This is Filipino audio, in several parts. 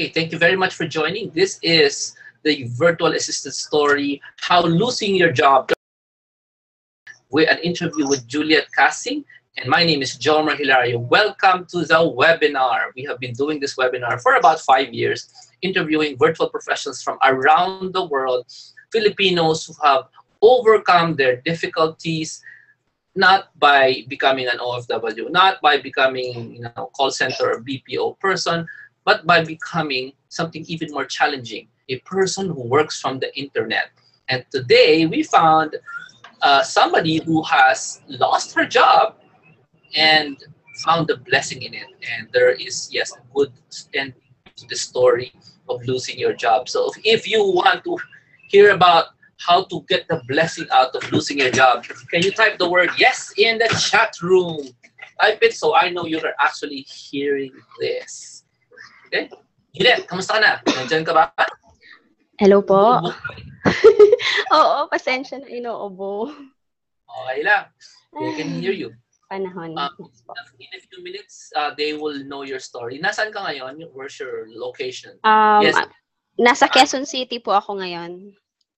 Okay, thank you very much for joining. This is the virtual assistant story, How Losing Your Job. With an interview with Juliet Casing, and my name is Jomar Hilario. Welcome to the webinar. We have been doing this webinar for about five years, interviewing virtual professionals from around the world, Filipinos who have overcome their difficulties, not by becoming an OFW, not by becoming you know call center or BPO person, but by becoming something even more challenging, a person who works from the internet. And today we found uh, somebody who has lost her job and found the blessing in it. And there is, yes, a good end to the story of losing your job. So if you want to hear about how to get the blessing out of losing your job, can you type the word yes in the chat room? Type it so I know you're actually hearing this. Okay? Juliet, kamusta ka na? Nandiyan ka ba? Hello po. Oo, pasensya na inoobo. Okay lang. They can hear you. Panahon. Um. In a few minutes, uh, they will know your story. Nasaan ka ngayon? Where's your location? Um, yes. Nasa Quezon City po ako ngayon.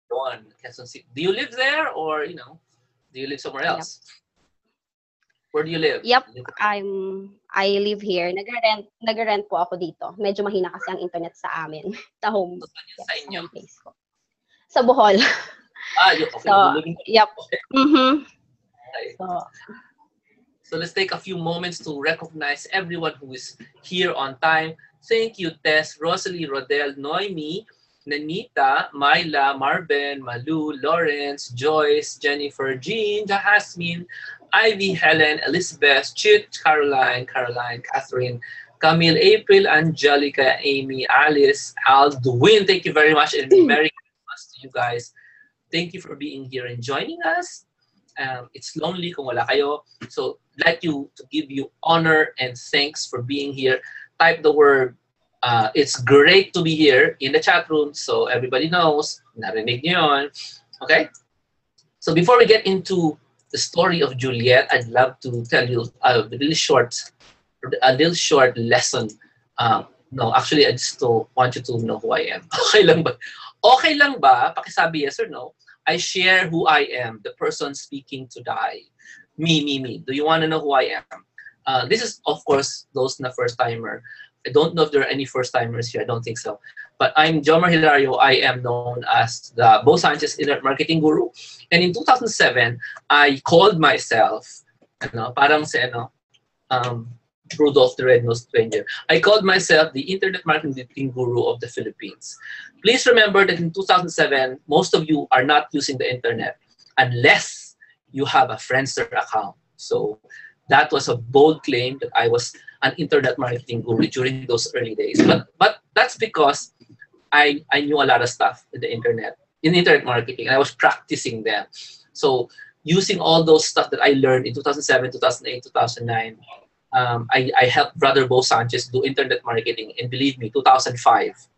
One, Quezon City. Do you live there or, you know, do you live somewhere Yep. Where do you live? Yep. I'm I live here. Nag-rent nag-rent po ako dito. Medyo mahina kasi ang internet sa amin. Sa home, yun yes, sa inyo? place ko. Sa Bohol. Ah, you, okay, So, Yep. Mhm. Okay. So, So let's take a few moments to recognize everyone who is here on time. Thank you, Tess, Rosalie, Rodel, Noemi, Nanita, Myla, Marvin, Malu, Lawrence, Joyce, Jennifer, Jean, Jasmine, Ivy, Helen, Elizabeth, Chit, Caroline, Caroline, Catherine, Camille, April, Angelica, Amy, Alice, Aldwin. Thank you very much and Merry Christmas to you guys. Thank you for being here and joining us. Um, it's lonely kung wala kayo. So, I'd like you to give you honor and thanks for being here. Type the word, uh, it's great to be here in the chat room so everybody knows, narinig niyo yun. Okay? So before we get into the story of Juliet, I'd love to tell you a really short, a little short lesson. Uh, no, actually, I just want you to know who I am. Okay lang ba? Okay lang ba? Pakisabi yes or no. I share who I am, the person speaking to die. Me, me, me. Do you want to know who I am? Uh, this is, of course, those na first timer. I don't know if there are any first timers here. I don't think so. But I'm Jomar Hilario. I am known as the Bo Sanchez Internet Marketing Guru. And in 2007, I called myself, ano, parang si ano, um, Rudolph the Red-Nosed Stranger. I called myself the Internet Marketing Guru of the Philippines. Please remember that in 2007, most of you are not using the internet unless you have a Friendster account. So that was a bold claim that I was an internet marketing guru during those early days. But but that's because I I knew a lot of stuff in the internet, in internet marketing, and I was practicing them. So using all those stuff that I learned in 2007, 2008, 2009, um, I, I helped Brother Bo Sanchez do internet marketing, and believe me, 2005,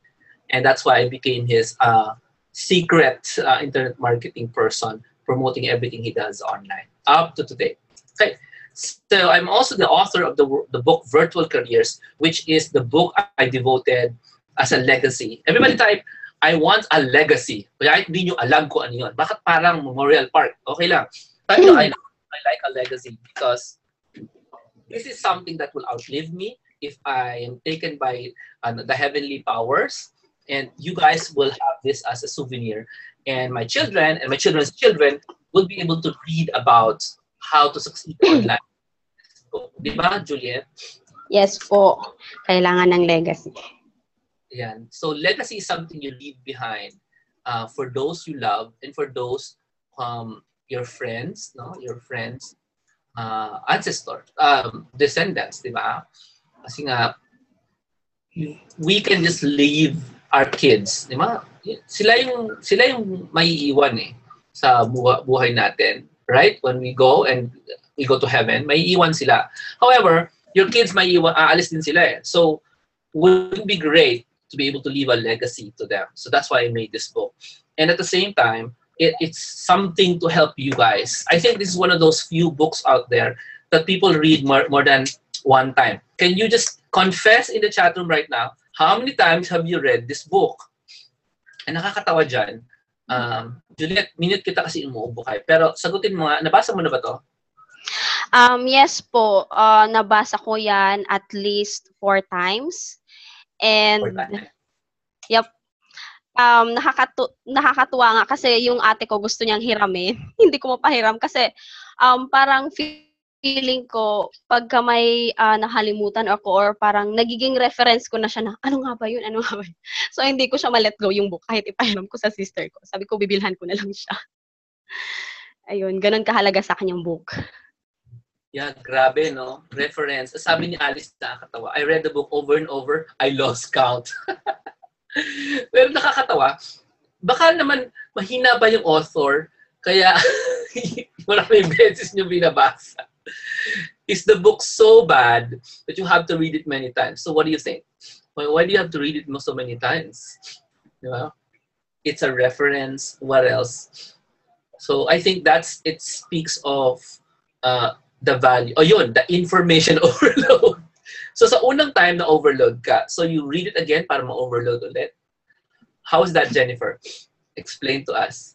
and that's why I became his uh, secret uh, internet marketing person, promoting everything he does online up to today. Okay, so I'm also the author of the the book Virtual Careers, which is the book I devoted as a legacy. Everybody type, I want a legacy. Kaya hindi nyo alam kung ano yun. Bakit parang Memorial Park? Okay lang. Type na I, I like a legacy because this is something that will outlive me if I am taken by uh, the heavenly powers. And you guys will have this as a souvenir. And my children and my children's children will be able to read about how to succeed online. So, di ba, Juliet? yes po. Kailangan ng legacy. Yan. So legacy is something you leave behind uh, for those you love and for those um, your friends, no, your friends, uh, ancestors, um, descendants, di ba? Kasi nga, we can just leave our kids, di ba? Sila yung sila yung maiiwan eh sa buha, buhay natin, right? When we go and we go to heaven, maiiwan sila. However, your kids maiiwan, aalis din sila eh. So, would it be great to be able to leave a legacy to them. So that's why I made this book. And at the same time, it, it's something to help you guys. I think this is one of those few books out there that people read more, more than one time. Can you just confess in the chat room right now how many times have you read this book? Ang nakakatawa dyan, um, Juliet, minute kita kasi umuubo kayo. Pero sagutin mo nga, nabasa mo na ba to? Um, yes po, uh, nabasa ko yan at least four times. And, yep, um, nakakatu nakakatuwa nga kasi yung ate ko gusto niyang hiramin. Hindi ko mapahiram kasi um, parang feeling ko pagka may ah, nakalimutan ako or parang nagiging reference ko na siya na ano nga ba yun, ano nga ba yun. So hindi ko siya ma-let go yung book kahit ipahiram ko sa sister ko. Sabi ko bibilhan ko na lang siya. Ayun, ganun kahalaga sa akin yung book. Yeah, grabe, no? Reference. Sabi ni Alice, nakakatawa. I read the book over and over. I lost count. Pero nakakatawa. Baka naman mahina ba yung author? Kaya maraming beses nyo binabasa. Is the book so bad that you have to read it many times? So what do you think? Why, why do you have to read it so many times? Di ba? It's a reference. What else? So I think that's it speaks of uh, the value. Oh, yun, the information overload. So sa unang time na overload ka, so you read it again para ma-overload ulit. How is that, Jennifer? Explain to us.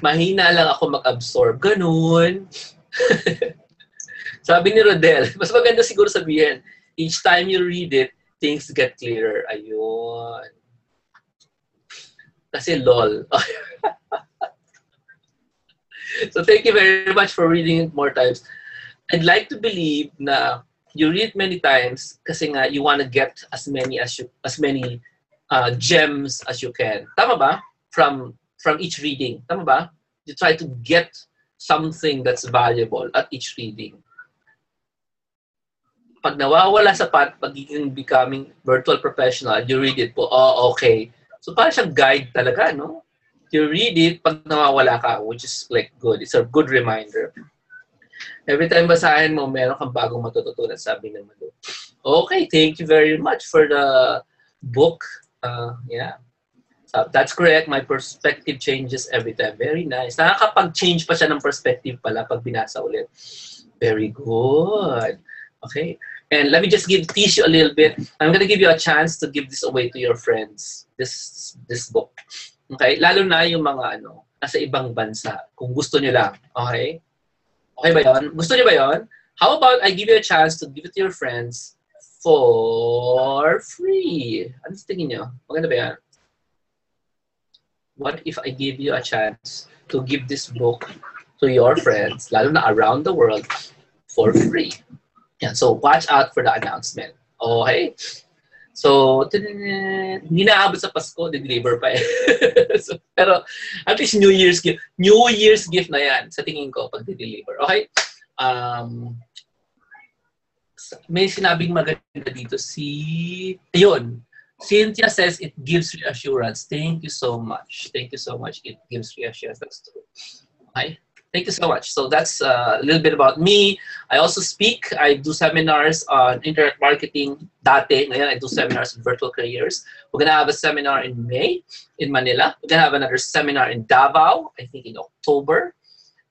Mahina lang ako mag-absorb. Ganun. Sabi ni Rodel, mas maganda siguro sabihin, each time you read it, things get clearer. Ayun. Kasi lol. So thank you very much for reading it more times. I'd like to believe na you read many times kasi nga you want to get as many as you as many uh, gems as you can. Tama ba? From from each reading. Tama ba? You try to get something that's valuable at each reading. Pag nawawala sa pat, pagiging becoming virtual professional, you read it po, oh, okay. So parang siyang guide talaga, no? You read it pag nawawala ka, which is like good. It's a good reminder. Every time basahin mo, meron kang bagong matututunan, sabi ng Madu. Okay, thank you very much for the book. Uh, yeah. So that's correct. My perspective changes every time. Very nice. Nakakapag-change pa siya ng perspective pala pag binasa ulit. Very good. Okay. And let me just give teach you a little bit. I'm gonna give you a chance to give this away to your friends. This this book. Okay? Lalo na yung mga ano, nasa ibang bansa. Kung gusto niyo lang. Okay? Okay ba yon? Gusto niyo ba yon? How about I give you a chance to give it to your friends for free? Ano sa tingin niyo? Maganda ba yan? What if I give you a chance to give this book to your friends, lalo na around the world, for free? Yan. So, watch out for the announcement. Okay? So, hindi naabot sa Pasko, deliver pa eh. so, pero, at least New Year's gift. New Year's gift na yan, sa tingin ko, pag deliver Okay? Um, may sinabing maganda dito si, ayun, Cynthia says it gives reassurance. Thank you so much. Thank you so much. It gives reassurance. That's true. Okay? Thank you so much. So that's uh, a little bit about me. I also speak. I do seminars on internet marketing. Dati, ngayon I do seminars in virtual careers. We're gonna have a seminar in May in Manila. We're gonna have another seminar in Davao, I think in October,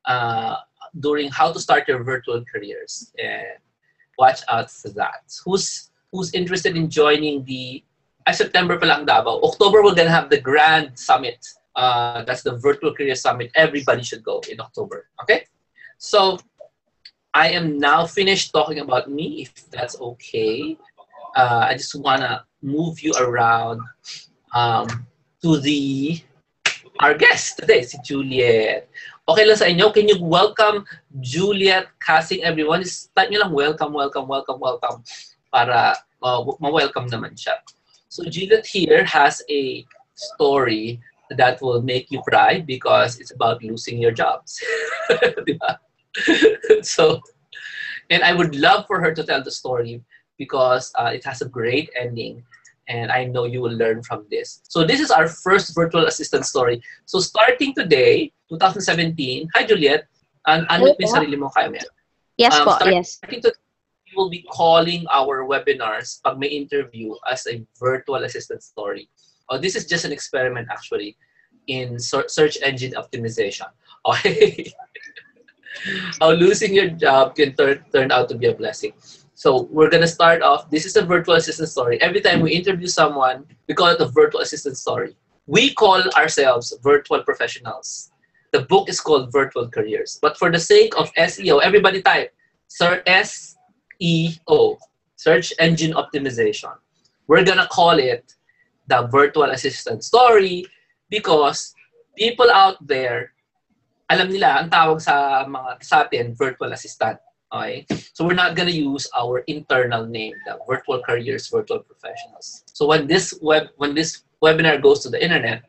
uh, during how to start your virtual careers. And watch out for that. Who's who's interested in joining the ay, September pa lang Davao. October, we're gonna have the Grand Summit. Uh, that's the Virtual Career Summit. Everybody should go in October. Okay? So, I am now finished talking about me, if that's okay. Uh, I just wanna move you around um, to the our guest today, si Juliet. Okay lang sa inyo, can you welcome Juliet Casing everyone? Just type nyo lang welcome, welcome, welcome, welcome para uh, ma-welcome naman siya. So Juliet here has a story that will make you cry because it's about losing your jobs. So, and I would love for her to tell the story because uh, it has a great ending and I know you will learn from this. So this is our first virtual assistant story. So starting today, 2017, hi Juliet, and ano yung sarili mo kaya? Yes Um, po, start- yes. Starting today, we will be calling our webinars pag may interview as a virtual assistant story. Oh, this is just an experiment actually in search engine optimization. Okay. Oh, How oh, losing your job can turn turn out to be a blessing. So we're gonna start off. This is a virtual assistant story. Every time we interview someone, we call it a virtual assistant story. We call ourselves virtual professionals. The book is called Virtual Careers. But for the sake of SEO, everybody type Sir SEO, Search Engine Optimization. We're gonna call it the virtual assistant story because people out there, alam nila, ang tawag sa mga sa atin, virtual assistant. Okay? So we're not gonna use our internal name, the virtual careers, virtual professionals. So when this web when this webinar goes to the internet,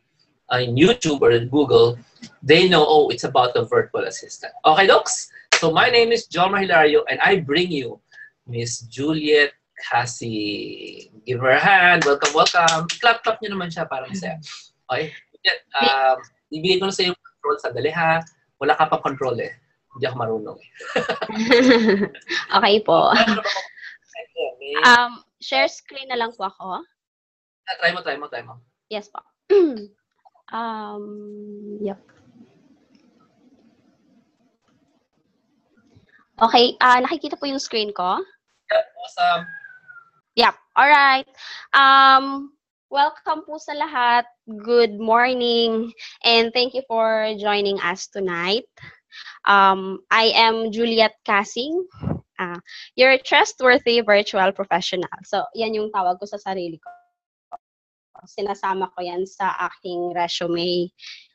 uh, in YouTube or in Google, they know, oh, it's about the virtual assistant. Okay, docs? So my name is John Hilario and I bring you Miss Juliet Cassie. Give her a hand. Welcome, welcome. Clap, clap nyo naman siya para masaya. Okay? Um, ibigay ko na sa yung control sa dali ha. Wala ka pang control eh. Hindi ako marunong. okay po. Um, share screen na lang po ako. Ah, try mo, try mo, try mo. Yes po. um, yep. Okay, ah nakikita po yung screen ko. Yeah, awesome. Yep. All right. Um, welcome po sa lahat. Good morning and thank you for joining us tonight. Um, I am Juliet Casing, uh, your trustworthy virtual professional. So, yan yung tawag ko sa sarili ko. Sinasama ko yan sa aking resume.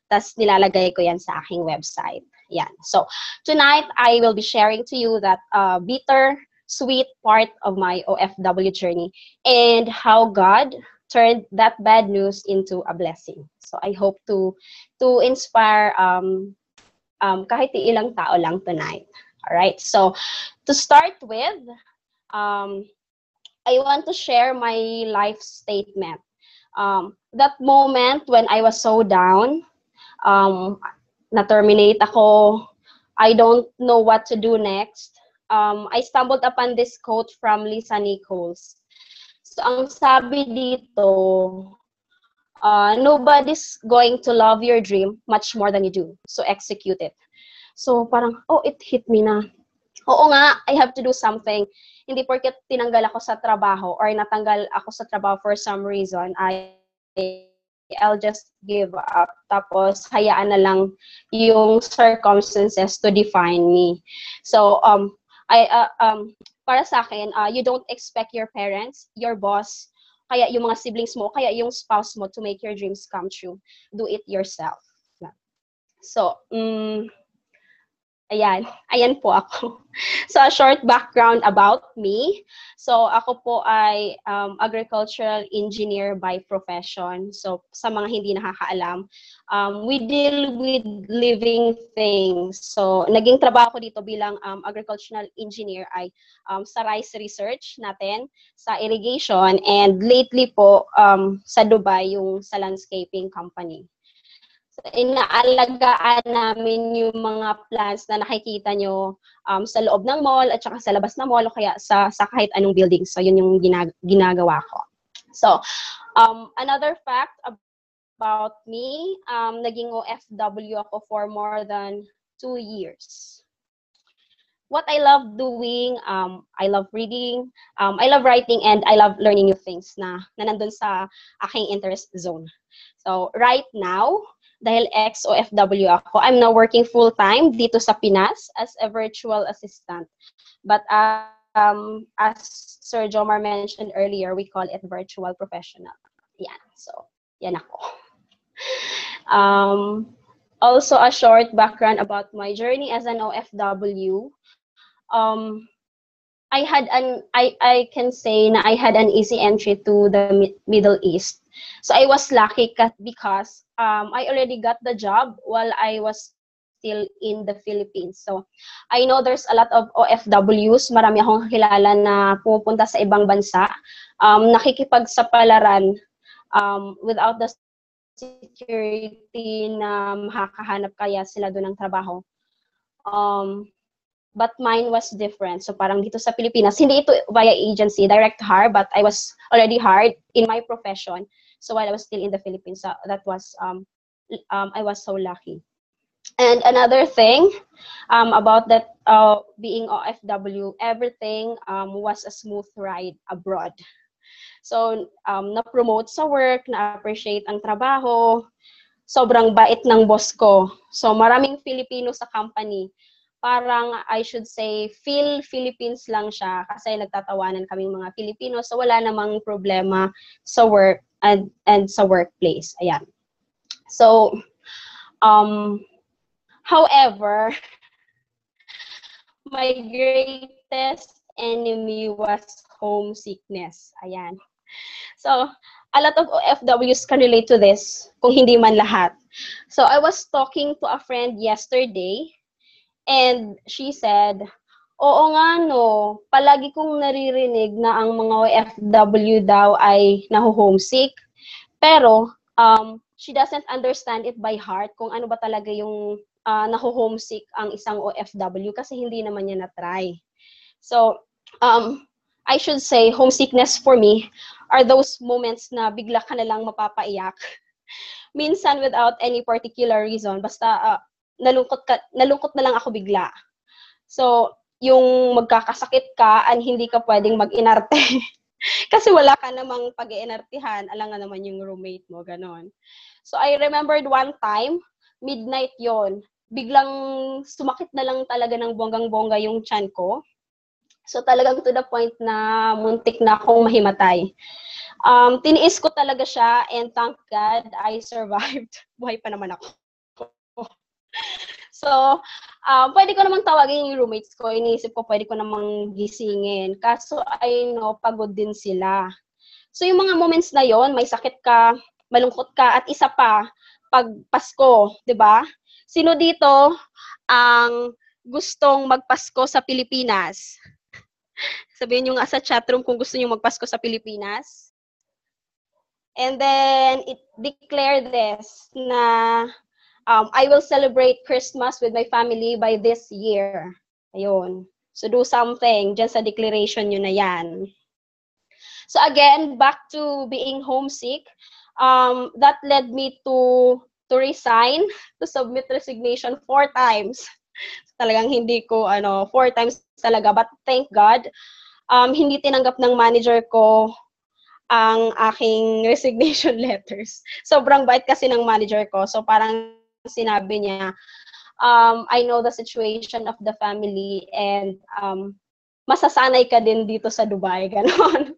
Tapos nilalagay ko yan sa aking website. Yan. So, tonight, I will be sharing to you that uh, bitter, sweet part of my OFW journey and how God turned that bad news into a blessing. So, I hope to to inspire um, um, kahit ilang tao lang tonight. All right. So, to start with, um, I want to share my life statement. Um, that moment when I was so down, um, na-terminate ako, I don't know what to do next. Um, I stumbled upon this quote from Lisa Nichols. So, ang sabi dito, uh, nobody's going to love your dream much more than you do. So, execute it. So, parang, oh, it hit me na. Oo nga, I have to do something. Hindi porket tinanggal ako sa trabaho or natanggal ako sa trabaho for some reason, I I'll just give up. Tapos, hayaan na lang yung circumstances to define me. So, um, I, uh, um, para sa akin, uh, you don't expect your parents, your boss, kaya yung mga siblings mo, kaya yung spouse mo to make your dreams come true. Do it yourself. So, um, Ayan, ayan po ako. So, a short background about me. So, ako po ay um, agricultural engineer by profession. So, sa mga hindi nakakaalam, um, we deal with living things. So, naging trabaho ko dito bilang um, agricultural engineer ay um, sa rice research natin, sa irrigation, and lately po um, sa Dubai, yung sa landscaping company inaalagaan namin yung mga plants na nakikita nyo um, sa loob ng mall at saka sa labas ng mall o kaya sa, sa kahit anong building. So, yun yung ginag ginagawa ko. So, um, another fact about me, um, naging OFW ako for more than two years. What I love doing, um, I love reading, um, I love writing, and I love learning new things na, na nandun sa aking interest zone. So, right now, dahil ex-OFW ako. I'm now working full-time dito sa Pinas as a virtual assistant. But uh, um, as Sir Jomar mentioned earlier, we call it virtual professional. Yan. So, yan ako. Um, also, a short background about my journey as an OFW. Um, I had an I I can say na I had an easy entry to the Middle East. So I was lucky because um, I already got the job while I was still in the Philippines. So, I know there's a lot of OFWs. Marami akong kilala na pupunta sa ibang bansa. Um, nakikipagsapalaran um, without the security na makakahanap kaya sila doon ng trabaho. Um, but mine was different. So parang dito sa Pilipinas, hindi ito via agency, direct hire, but I was already hired in my profession. So while I was still in the Philippines, uh, that was um, um, I was so lucky. And another thing um, about that uh, being OFW, everything um, was a smooth ride abroad. So, um, na-promote sa work, na-appreciate ang trabaho, sobrang bait ng boss ko. So, maraming Filipino sa company. Parang, I should say, feel Philippines lang siya kasi nagtatawanan kaming mga Filipino. So, wala namang problema sa work and, and sa workplace. Ayan. So, um, however, my greatest enemy was homesickness. Ayan. So, a lot of OFWs can relate to this, kung hindi man lahat. So, I was talking to a friend yesterday, and she said, Oo nga no, palagi kong naririnig na ang mga OFW daw ay naho-homesick. Pero, um, she doesn't understand it by heart kung ano ba talaga yung uh, naho-homesick ang isang OFW kasi hindi naman niya na-try. So, um, I should say, homesickness for me are those moments na bigla ka na lang mapapaiyak. Minsan without any particular reason, basta uh, nalungkot, ka, nalungkot na lang ako bigla. So, yung magkakasakit ka and hindi ka pwedeng mag-inarte. Kasi wala ka namang pag-iinartihan, alangan naman yung roommate mo, ganon. So, I remembered one time, midnight yon biglang sumakit na lang talaga ng bonggang-bongga yung chan ko. So talagang to the point na muntik na akong mahimatay. Um, tiniis ko talaga siya and thank God I survived. Buhay pa naman ako. so, um, pwede ko namang tawagin yung roommates ko. Iniisip ko pwede ko namang gisingin. Kaso I know, pagod din sila. So yung mga moments na yon, may sakit ka, malungkot ka, at isa pa, pag Pasko, di ba? Sino dito ang gustong magpasko sa Pilipinas? Sabihin nyo nga sa chatroom kung gusto nyo magpasko sa Pilipinas. And then, it declare this na um, I will celebrate Christmas with my family by this year. Ayun. So, do something dyan sa declaration nyo na yan. So, again, back to being homesick. Um, that led me to to resign, to submit resignation four times. Talagang hindi ko, ano, four times talaga. But thank God, um, hindi tinanggap ng manager ko ang aking resignation letters. Sobrang bait kasi ng manager ko. So parang sinabi niya, um, I know the situation of the family and um, masasanay ka din dito sa Dubai, ganon.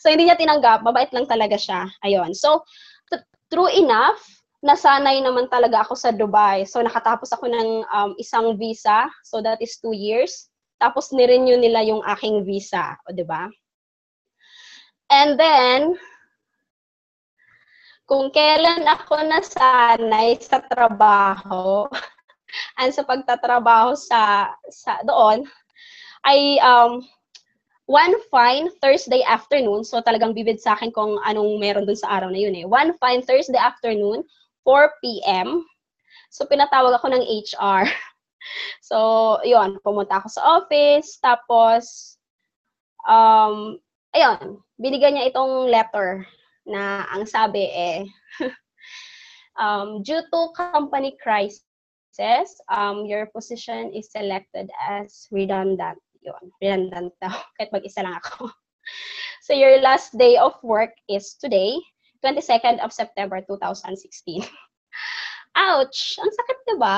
so hindi niya tinanggap, mabait lang talaga siya. Ayun. So t- true enough, nasanay naman talaga ako sa Dubai. So nakatapos ako ng um, isang visa, so that is two years. Tapos nirenew nila yung aking visa, o ba? And then kung kailan ako nasanay sa trabaho and sa pagtatrabaho sa sa doon ay um one fine Thursday afternoon. So talagang bibid sa akin kung anong meron dun sa araw na yun eh. One fine Thursday afternoon 4 p.m. So pinatawag ako ng HR So, yun, pumunta ako sa office, tapos, um, ayun, binigyan niya itong letter na ang sabi eh, um, due to company crisis, um, your position is selected as redundant. Yun, redundant daw, kahit mag-isa lang ako. so, your last day of work is today, 22nd of September 2016. Ouch! Ang sakit, diba?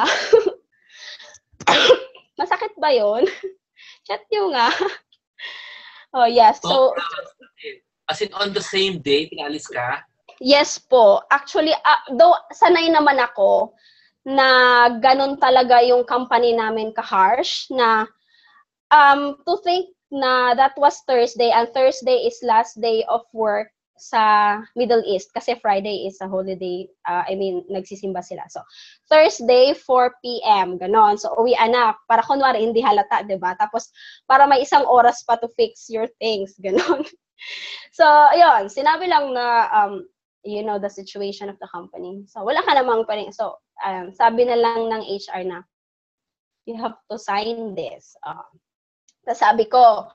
Masakit ba yon? Chat nyo nga. oh, yes. So, as in on the same day, pinalis ka? Yes po. Actually, uh, though sanay naman ako na ganun talaga yung company namin ka-harsh na um, to think na that was Thursday and Thursday is last day of work sa Middle East kasi Friday is a holiday, uh, I mean, nagsisimba sila. So, Thursday, 4 p.m., ganon. So, uwi anak, para kunwari hindi halata, ba? Tapos, para may isang oras pa to fix your things, ganon. so, ayun, sinabi lang na, um, you know, the situation of the company. So, wala ka namang pa So, um, sabi na lang ng HR na, you have to sign this. Uh, sabi ko,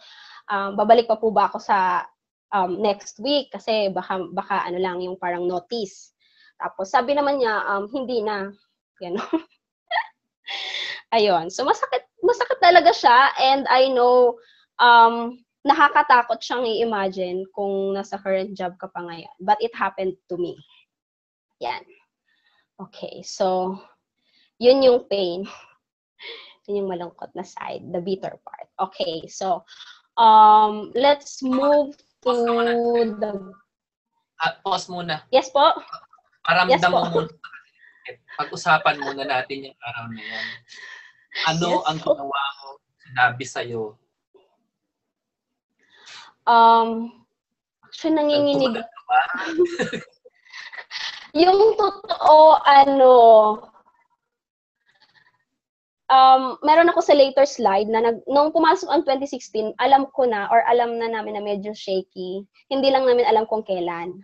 um, babalik pa po ba ako sa um, next week kasi baka, baka ano lang yung parang notice. Tapos sabi naman niya, um, hindi na. Gano'n. Ayun. So, masakit, masakit talaga siya and I know um, nakakatakot siyang i-imagine kung nasa current job ka pa ngayon. But it happened to me. Yan. Okay, so, yun yung pain. yun yung malungkot na side, the bitter part. Okay, so, um, let's move to the... Uh, pause muna. Yes po? Paramdam Yes, po. mo muna. Pag-usapan muna natin yung araw na yan. Ano Yes, ang po. ginawa mo, sinabi sa'yo? Um, actually, nanginginig? Yung totoo, ano, um, meron ako sa later slide na nag, nung pumasok ang 2016, alam ko na or alam na namin na medyo shaky. Hindi lang namin alam kung kailan.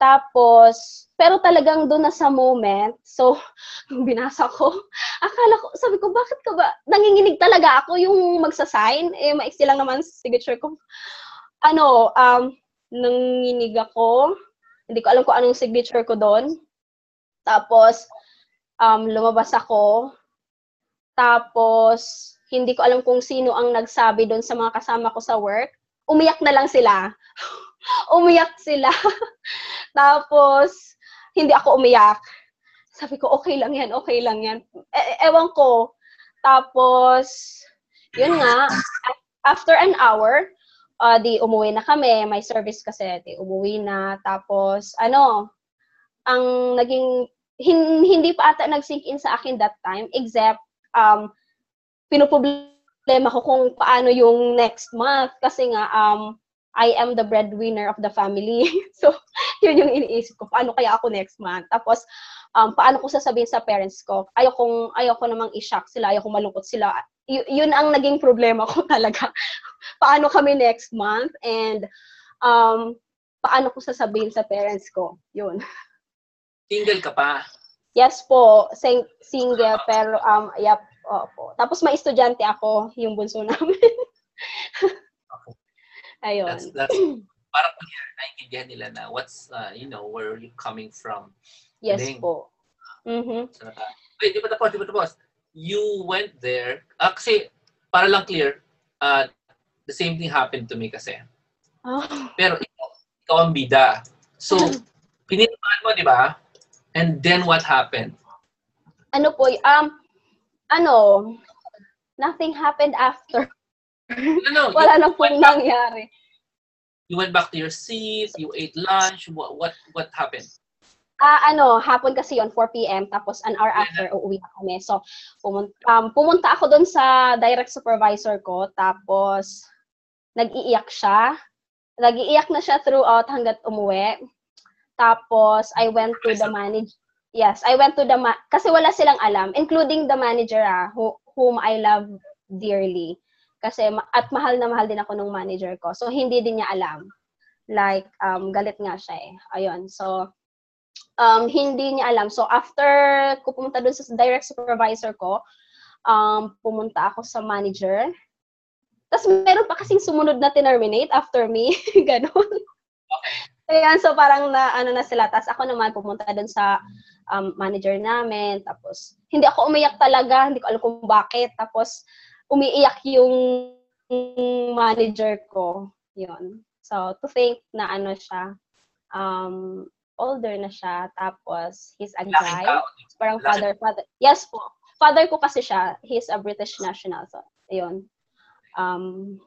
Tapos, pero talagang doon na sa moment, so, binasa ko, akala ko, sabi ko, bakit ka ba, nanginginig talaga ako yung magsasign, eh, maiksi lang naman signature ko. Ano, um, nanginginig ako, hindi ko alam kung anong signature ko doon. Tapos, um, lumabas ako. Tapos, hindi ko alam kung sino ang nagsabi doon sa mga kasama ko sa work. Umiyak na lang sila. umiyak sila. Tapos, hindi ako umiyak. Sabi ko, okay lang yan, okay lang yan. E- ewan ko. Tapos, yun nga, after an hour, uh, di umuwi na kami, may service kasi, di umuwi na. Tapos, ano, ang naging, hin- hindi pa ata nag-sink in sa akin that time, except, um, pinuproblema ko kung paano yung next month. Kasi nga, um, I am the breadwinner of the family. so, yun yung iniisip ko. Paano kaya ako next month? Tapos, um, paano ko sasabihin sa parents ko? Ayokong, ayoko namang i-shock sila, ayoko malungkot sila. Yun ang naging problema ko talaga. paano kami next month? And, um, paano ko sasabihin sa parents ko? Yun. Single ka pa. Yes po, sing- single, pero, um, yep, opo. Tapos may estudyante ako, yung bunso namin. Ayun. That's, that's, parang naiintindihan nila na what's, uh, you know, where you coming from. Yes Galing. po. Mhm. Naka, wait, di ba tapos, di ba tapos? You went there, ah, kasi, para lang clear, uh, the same thing happened to me kasi. Oh. Pero ikaw, ikaw ang bida. So, pinirmahan mo, di ba? And then what happened? ano po, um, ano, nothing happened after. No, no. Wala you, na pong nangyari. you went back to your seat, you ate lunch, what what what happened? Ah, ano, hapon kasi yon 4 p.m. Tapos an hour after, uuwi na kami. So, pumunta, um, pumunta ako doon sa direct supervisor ko. Tapos, nag-iiyak siya. Nag-iiyak na siya throughout hanggat umuwi. Tapos, I went to the manager. Yes, I went to the, ma- kasi wala silang alam, including the manager ah, who, whom I love dearly. Kasi, ma- at mahal na mahal din ako nung manager ko. So, hindi din niya alam. Like, um, galit nga siya eh. Ayun, so, um, hindi niya alam. So, after ko pumunta dun sa direct supervisor ko, um, pumunta ako sa manager. Tapos, meron pa kasing sumunod na terminate after me. Ganon. Ayan, so parang na, ano na sila. Tapos ako naman pumunta dun sa um, manager namin. Tapos, hindi ako umiyak talaga. Hindi ko alam kung bakit. Tapos, umiiyak yung manager ko. Yun. So, to think na ano siya, um, older na siya, tapos he's a guy. Parang father, father. Yes po. Father ko kasi siya. He's a British national. So, yun. Um,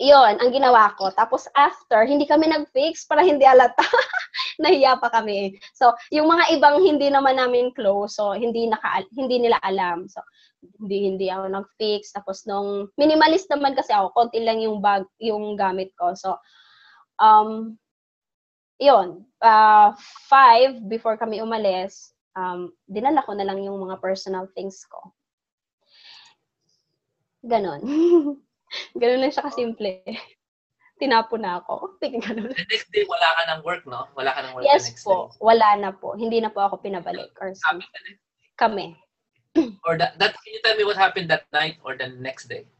yun, ang ginawa ko. Tapos after, hindi kami nag-fix para hindi alata. Nahiya pa kami. So, yung mga ibang hindi naman namin close, so hindi naka hindi nila alam. So, hindi hindi ako nag-fix. Tapos nung minimalist naman kasi ako, konti lang yung bag, yung gamit ko. So, um, yun, uh, five, before kami umalis, um, dinala ko na lang yung mga personal things ko. Ganon. Ganon lang siya kasimple. Tinapo na ako. Ganon. The next day, wala ka ng work, no? Wala ka ng work Yes the next po. Wala na po. Hindi na po ako pinabalik or day. something. Kami. Or that, that, can you tell me what happened that night or the next day?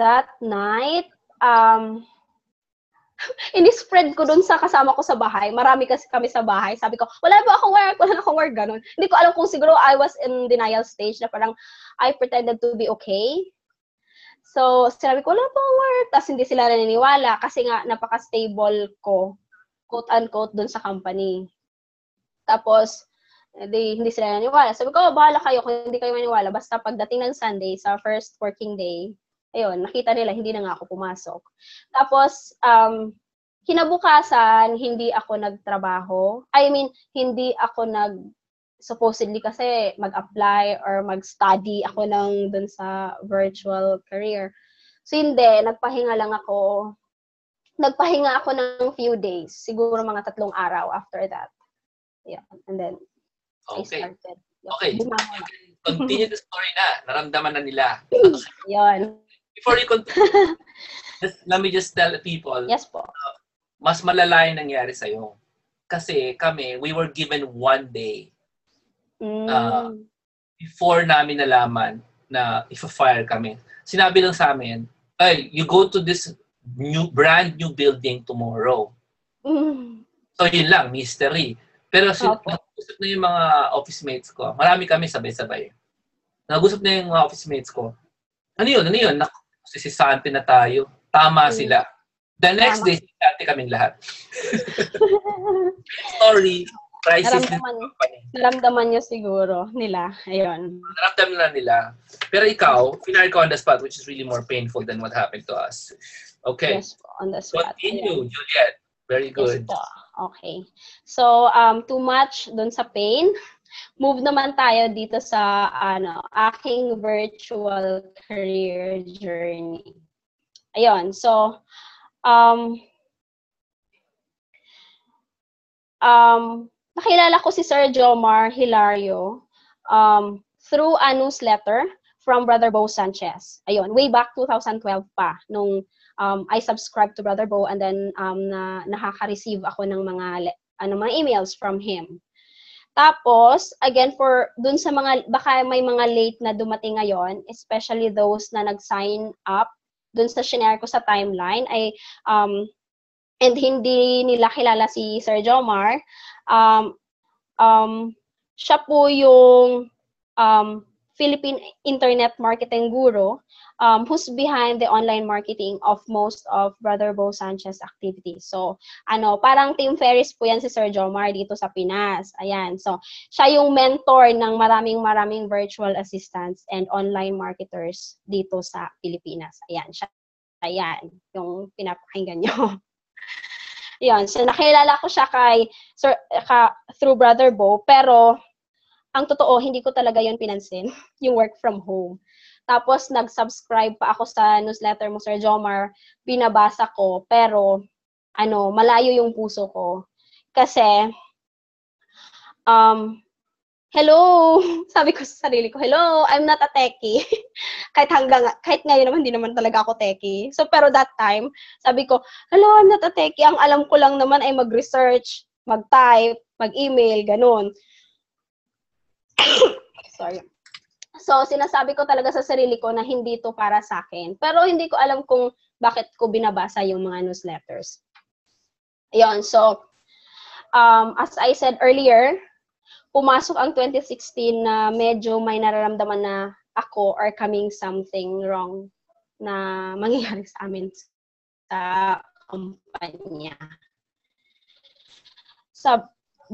That night, um, ini-spread ko dun sa kasama ko sa bahay. Marami kasi kami sa bahay. Sabi ko, wala ba akong work? Wala na akong work. Ganun. Hindi ko alam kung siguro I was in denial stage na parang I pretended to be okay. So, sinabi ko, wala pa work. Tapos hindi sila naniniwala kasi nga napaka-stable ko, quote-unquote, dun sa company. Tapos, di, hindi sila naniniwala. Sabi ko, oh, bahala kayo kung hindi kayo maniwala. Basta pagdating ng Sunday, sa first working day, ayun, nakita nila, hindi na nga ako pumasok. Tapos, um, kinabukasan, hindi ako nagtrabaho. I mean, hindi ako nag, supposedly kasi mag-apply or mag-study ako ng dun sa virtual career. So, hindi, nagpahinga lang ako. Nagpahinga ako ng few days. Siguro mga tatlong araw after that. Yeah. And then, Okay. I started. Okay. Bumangon. Continue the story na. Naramdaman na nila. Yun. Before you continue, just, let me just tell people, Yes po. mas malala yung nangyari sa'yo. Kasi kami, we were given one day Mm. Ah. before namin nalaman na if-fire kami. Sinabi lang sa amin, ay, you go to this new brand new building tomorrow. Mm. So yun lang, mystery. Pero sin- nag-usap na yung mga office mates ko. Marami kami sabay-sabay. Nag-usap na yung mga office mates ko. Ano yun? Ano yun? Naku, sisisante na tayo. Tama Mm. sila. The next Tama. day, sisante kaming lahat. Story, crisis Naramdaman, company. naramdaman nyo siguro nila. Ayun. Naramdaman na nila. Pero ikaw, finire ka on the spot, which is really more painful than what happened to us. Okay. Yes on the spot. Continue, Ayun. Juliet. Very Yes good. po. Okay. So, um, too much dun sa pain. Move naman tayo dito sa ano, aking virtual career journey. Ayun. So, um, um, nakilala ko si Sir Jomar Hilario um, through a newsletter from Brother Bo Sanchez. Ayun, way back 2012 pa, nung um, I subscribed to Brother Bo and then um, na, nakaka-receive ako ng mga, ano, mga emails from him. Tapos, again, for dun sa mga, baka may mga late na dumating ngayon, especially those na nag-sign up dun sa shinare ko sa timeline, ay, um, and hindi nila kilala si Sir Jomar, um, um, siya po yung um, Philippine Internet Marketing Guru um, who's behind the online marketing of most of Brother Bo Sanchez activities. So, ano, parang Team Ferris po yan si Sir Jomar dito sa Pinas. Ayan. So, siya yung mentor ng maraming maraming virtual assistants and online marketers dito sa Pilipinas. Ayan. Siya, ayan. Yung pinapakinggan nyo. Yan. So, nakilala ko siya kay Sir, ka, through Brother Bo, pero ang totoo, hindi ko talaga yon pinansin, yung work from home. Tapos, nag-subscribe pa ako sa newsletter mo, Sir Jomar. Binabasa ko, pero, ano, malayo yung puso ko. Kasi, um, hello! Sabi ko sa sarili ko, hello, I'm not a techie. kahit hanggang, kahit ngayon naman, hindi naman talaga ako techie. So, pero that time, sabi ko, hello, I'm not a techie. Ang alam ko lang naman ay mag-research, mag-type, mag-email, ganun. Sorry. So, sinasabi ko talaga sa sarili ko na hindi to para sa akin. Pero hindi ko alam kung bakit ko binabasa yung mga newsletters. Ayun, so, um, as I said earlier, pumasok ang 2016 na medyo may nararamdaman na ako or coming something wrong na mangyayari sa amin sa kumpanya. So,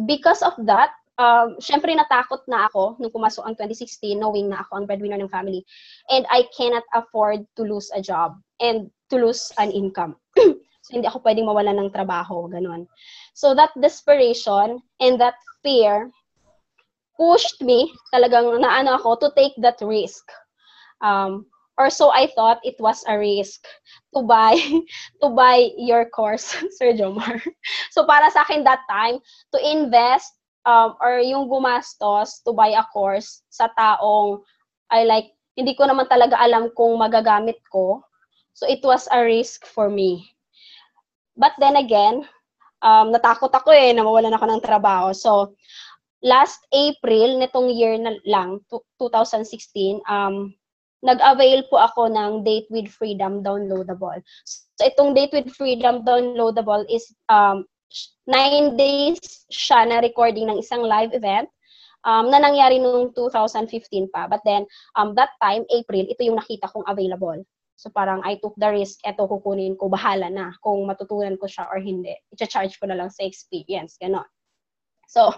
because of that, um, syempre natakot na ako nung pumasok ang 2016 knowing na ako ang breadwinner ng family and I cannot afford to lose a job and to lose an income. so, hindi ako pwedeng mawalan ng trabaho, ganun. So, that desperation and that fear pushed me talagang naano ako to take that risk. Um, or so I thought it was a risk to buy to buy your course, Sir Jomar. So para sa akin that time to invest um, or yung gumastos to buy a course sa taong I like hindi ko naman talaga alam kung magagamit ko. So it was a risk for me. But then again, um, natakot ako eh, na mawalan ako ng trabaho. So, last April, nitong year na lang, 2016, um, nag-avail po ako ng Date with Freedom downloadable. So, itong Date with Freedom downloadable is um, nine days siya na recording ng isang live event um, na nangyari noong 2015 pa. But then, um, that time, April, ito yung nakita kong available. So parang I took the risk, eto kukunin ko, bahala na kung matutunan ko siya or hindi. I-charge ko na lang sa experience, gano'n. So,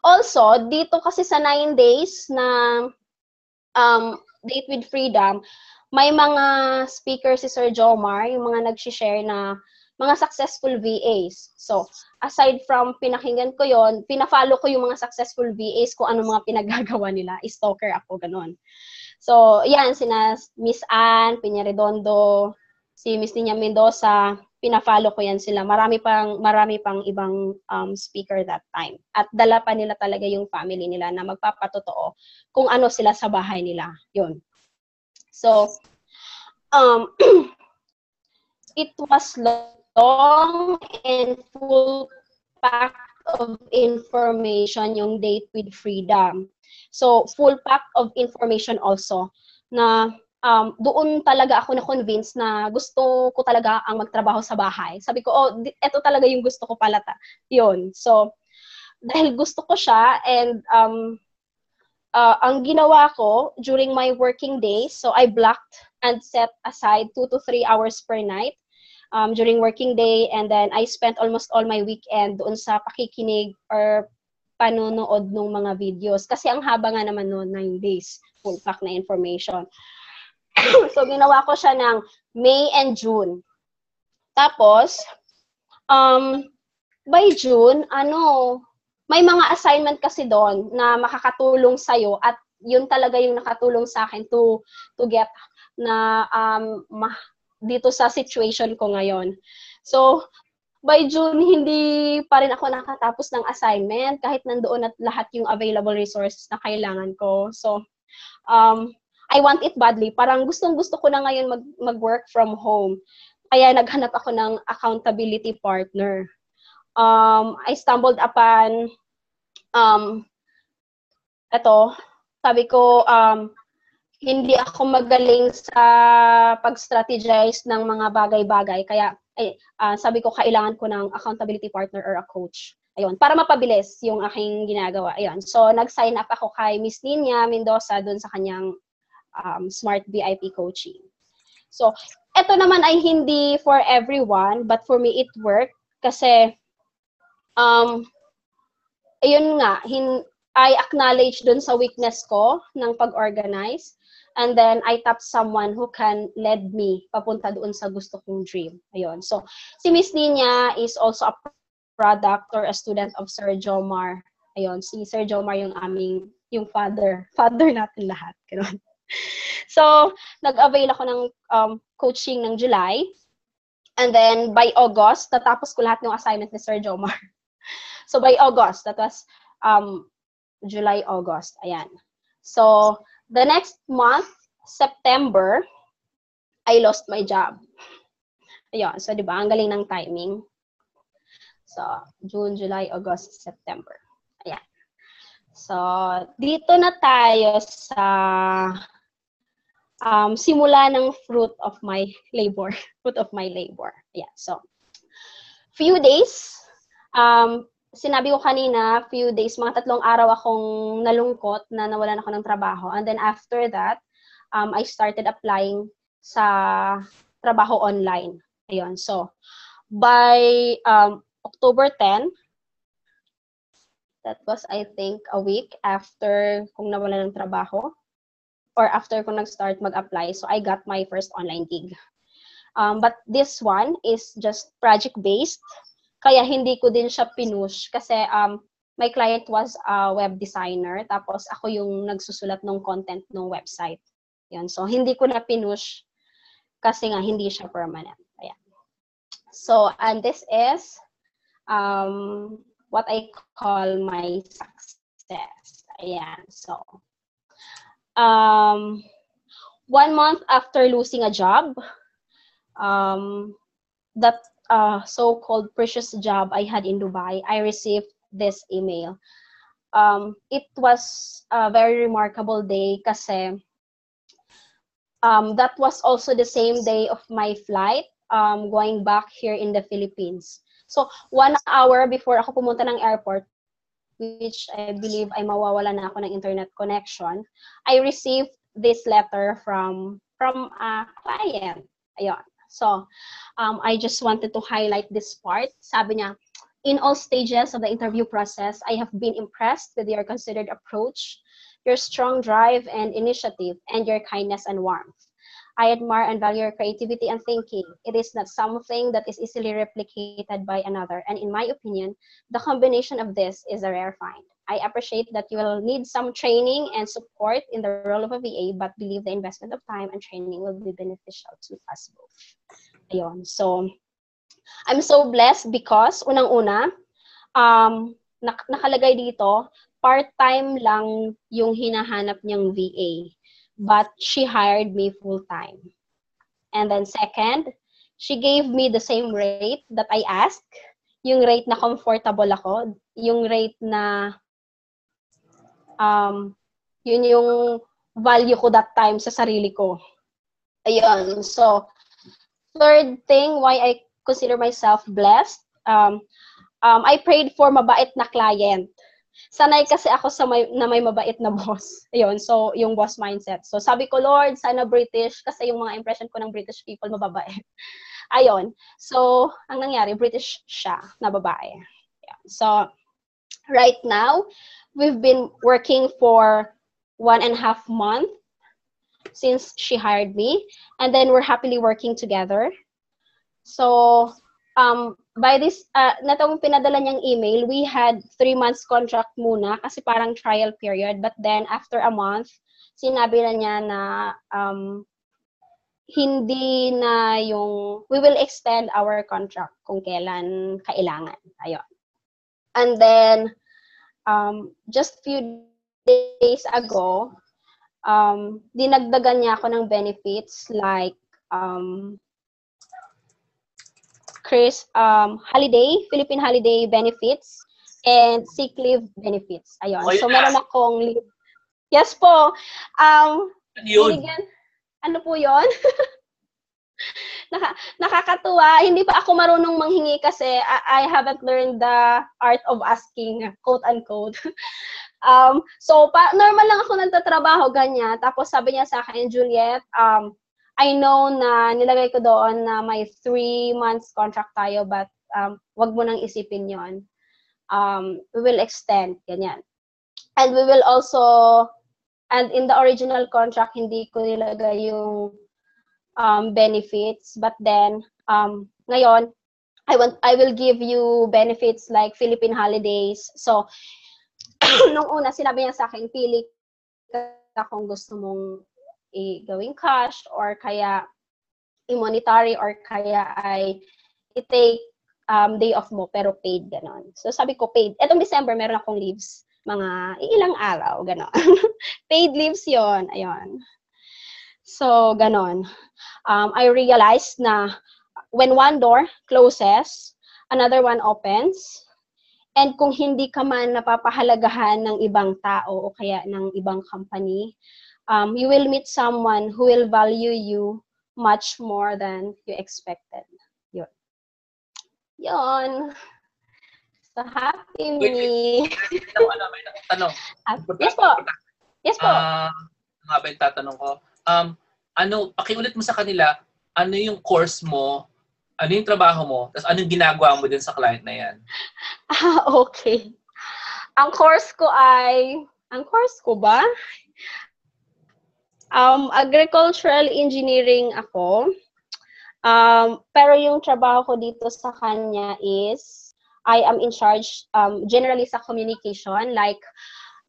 also, dito kasi sa 9 days na um, Date with Freedom, may mga speaker si Sir Jomar, yung mga nag-share na mga successful VAs. So, aside from pinakinggan ko yon, pina-follow ko yung mga successful VAs kung ano mga pinagagawa nila. I-stalker ako, ganun. So, yan, sina Miss Ann, Piñaredondo, si Miss Nina Mendoza, pina-follow ko yan sila. Marami pang marami pang ibang um, speaker that time. At dala pa nila talaga yung family nila na magpapatotoo kung ano sila sa bahay nila. Yun. So, um, it was long and full pack of information yung date with freedom. So, full pack of information also na um, doon talaga ako na-convince na gusto ko talaga ang magtrabaho sa bahay. Sabi ko, oh, ito talaga yung gusto ko pala. Ta. Yun. So, dahil gusto ko siya and um, uh, ang ginawa ko during my working days, so I blocked and set aside 2 to 3 hours per night um, during working day and then I spent almost all my weekend doon sa pakikinig or panonood ng mga videos. Kasi ang haba nga naman noon, 9 days, full pack na information. so, ginawa ko siya ng May and June. Tapos, um, by June, ano, may mga assignment kasi doon na makakatulong sa'yo at yun talaga yung nakatulong sa akin to to get na um, ma, dito sa situation ko ngayon. So, by June, hindi pa rin ako nakatapos ng assignment kahit nandoon at lahat yung available resources na kailangan ko. So, um, I want it badly. Parang gustong-gusto ko na ngayon mag, mag-work from home. Kaya naghanap ako ng accountability partner. Um, I stumbled upon, um, eto, sabi ko, um, hindi ako magaling sa pag-strategize ng mga bagay-bagay. Kaya ay, uh, sabi ko, kailangan ko ng accountability partner or a coach. Ayun, para mapabilis yung aking ginagawa. Ayun. So, nag-sign up ako kay Miss Ninya Mendoza doon sa kanyang um, Smart VIP coaching. So, ito naman ay hindi for everyone, but for me, it worked. Kasi, um, ayun nga, hin I acknowledge doon sa weakness ko ng pag-organize and then I tap someone who can lead me papunta doon sa gusto kong dream. Ayun. So, si Miss Nina is also a product or a student of Sir Jomar. Ayun, si Sir Jomar yung aming, yung father. Father natin lahat. Ganun. So, nag-avail ako ng um, coaching ng July. And then, by August, tatapos ko lahat ng assignment ni Sir Jomar. So, by August, that was um, July, August. Ayan. So, the next month, September, I lost my job. Ayun, so di ba, ang galing ng timing. So, June, July, August, September. Ayan. So, dito na tayo sa um, simula ng fruit of my labor. fruit of my labor. Ayan. So, few days, um, sinabi ko kanina, few days, mga tatlong araw akong nalungkot na nawalan ako ng trabaho. And then after that, um, I started applying sa trabaho online. Ayun. So, by um, October 10, that was, I think, a week after kung nawalan ng trabaho or after ko nag-start mag-apply. So, I got my first online gig. Um, but this one is just project-based. Kaya hindi ko din siya pinush kasi um, my client was a web designer tapos ako yung nagsusulat ng content ng website. Yan. So, hindi ko na pinush kasi nga hindi siya permanent. Ayan. So, and this is um, what I call my success. Ayan. So, um, one month after losing a job, um, that uh, so-called precious job I had in Dubai, I received this email. Um, it was a very remarkable day kasi um, that was also the same day of my flight um, going back here in the Philippines. So, one hour before ako pumunta ng airport, which I believe ay mawawala na ako ng internet connection, I received this letter from from a client. Ayun. So, um, I just wanted to highlight this part. Sabi niya, in all stages of the interview process, I have been impressed with your considered approach, your strong drive and initiative, and your kindness and warmth. I admire and value your creativity and thinking. It is not something that is easily replicated by another. And in my opinion, the combination of this is a rare find. I appreciate that you will need some training and support in the role of a VA, but believe the investment of time and training will be beneficial to us both. Ayun. So, I'm so blessed because, unang-una, um, nak- nakalagay dito, part-time lang yung hinahanap niyang VA. But she hired me full-time. And then second, she gave me the same rate that I asked. Yung rate na comfortable ako. Yung rate na um, yun yung value ko that time sa sarili ko. Ayun. So, third thing why I consider myself blessed, um, um, I prayed for mabait na client. Sanay kasi ako sa may, na may mabait na boss. Ayun, so yung boss mindset. So sabi ko, Lord, sana British kasi yung mga impression ko ng British people mababait. Ayun. So, ang nangyari, British siya na babae. Yeah. So, right now, we've been working for one and a half month since she hired me. And then we're happily working together. So, um, by this, uh, natong pinadala niyang email, we had three months contract muna kasi parang trial period. But then, after a month, sinabi na niya na um, hindi na yung, we will extend our contract kung kailan kailangan. Ayun. And then, um, just few days ago, um, dinagdagan niya ako ng benefits like um, Chris, um, holiday, Philippine holiday benefits, and sick leave benefits. Ayun. Oh, so, meron akong leave. Yes po. Um, Ano yun? binigyan, ano po yon? Naka, nakakatuwa. Hindi pa ako marunong manghingi kasi I, I haven't learned the art of asking, quote unquote. um, so, pa, normal lang ako nagtatrabaho, ganyan. Tapos sabi niya sa akin, Juliet, um, I know na nilagay ko doon na may three months contract tayo, but um, wag mo nang isipin yon. Um, we will extend, ganyan. And we will also, and in the original contract, hindi ko nilagay yung um, benefits, but then, um, ngayon, I want, I will give you benefits like Philippine holidays. So, nung una, sinabi niya sa akin, pili ka kung gusto mong i-gawing cash or kaya i-monetary or kaya ay i-take um, day off mo pero paid ganon. So sabi ko paid. Etong December meron akong leaves mga ilang araw ganon. paid leaves 'yon. Ayun. So ganon. Um, I realized na when one door closes, another one opens. And kung hindi ka man napapahalagahan ng ibang tao o kaya ng ibang company, um, you will meet someone who will value you much more than you expected. Yun. Yun. So, happy Wait, me. Ano, ano, may tanong. Ah, yes po. Yes po. Ah, nga ba yung tatanong ko? Um, ano, pakiulit mo sa kanila, ano yung course mo, ano yung trabaho mo, tapos anong ginagawa mo din sa client na yan? Ah, okay. Ang course ko ay, ang course ko ba? Um, agricultural engineering ako. Um, pero yung trabaho ko dito sa kanya is, I am in charge um, generally sa communication. Like,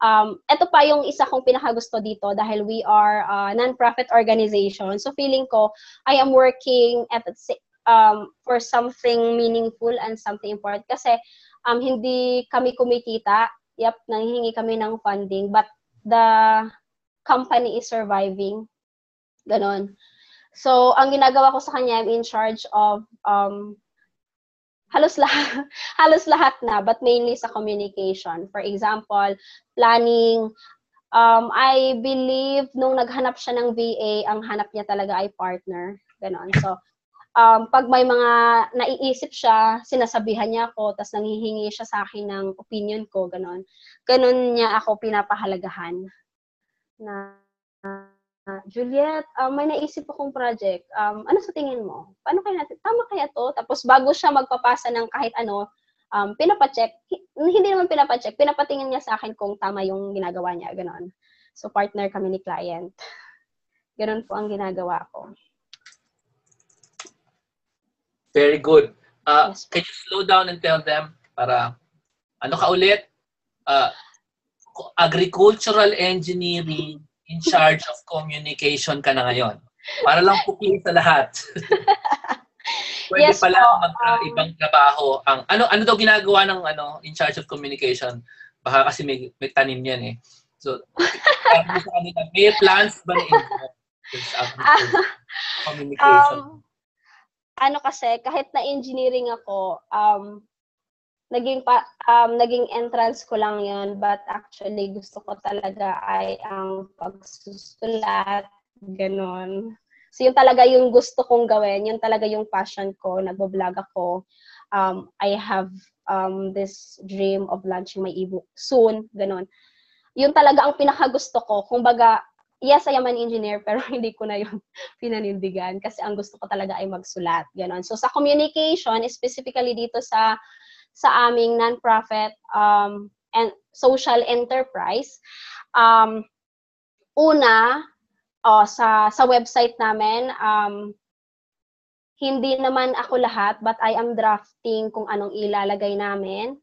um, ito pa yung isa kong pinakagusto dito dahil we are a non-profit organization. So feeling ko, I am working at um, for something meaningful and something important. Kasi um, hindi kami kumikita. Yep, nanghihingi kami ng funding. But the company is surviving. Ganon. So, ang ginagawa ko sa kanya, I'm in charge of um, halos lahat, halos lahat na, but mainly sa communication. For example, planning, Um, I believe nung naghanap siya ng VA, ang hanap niya talaga ay partner. Ganon. So, um, pag may mga naiisip siya, sinasabihan niya ako, tapos nanghihingi siya sa akin ng opinion ko, ganon. Ganon niya ako pinapahalagahan. Na, Juliet, um, may naisip akong project. Um, ano sa tingin mo? Paano kaya natin? Tama kaya to? Tapos bago siya magpapasa ng kahit ano, um, pinapacheck, hindi naman pinapacheck, pinapatingin niya sa akin kung tama yung ginagawa niya, gano'n. So, partner kami ni client. Ganun po ang ginagawa ko. Very good. Uh, yes. Can you slow down and tell them para, ano ka ulit? Uh, agricultural engineering in charge of communication ka na ngayon. Para lang pukli sa lahat. Pwede yes, pala po, mag um, trabaho ang ano ano daw ginagawa ng ano in charge of communication. Baka kasi may, may tanim yan eh. So, sa kanila, may plans ba na communication? Um, ano kasi, kahit na engineering ako, um, naging pa, um, naging entrance ko lang yon but actually gusto ko talaga ay ang pagsusulat, ganon. So yun talaga yung gusto kong gawin, yun talaga yung passion ko, nagbo-vlog ako. Um, I have um, this dream of launching my ebook soon, ganun. Yun talaga ang pinakagusto ko. Kung baga, yes, I am an engineer, pero hindi ko na yun pinanindigan kasi ang gusto ko talaga ay magsulat, ganun. So sa communication, specifically dito sa sa aming non-profit um, and social enterprise, um, una, oh, sa sa website namin um hindi naman ako lahat but I am drafting kung anong ilalagay namin.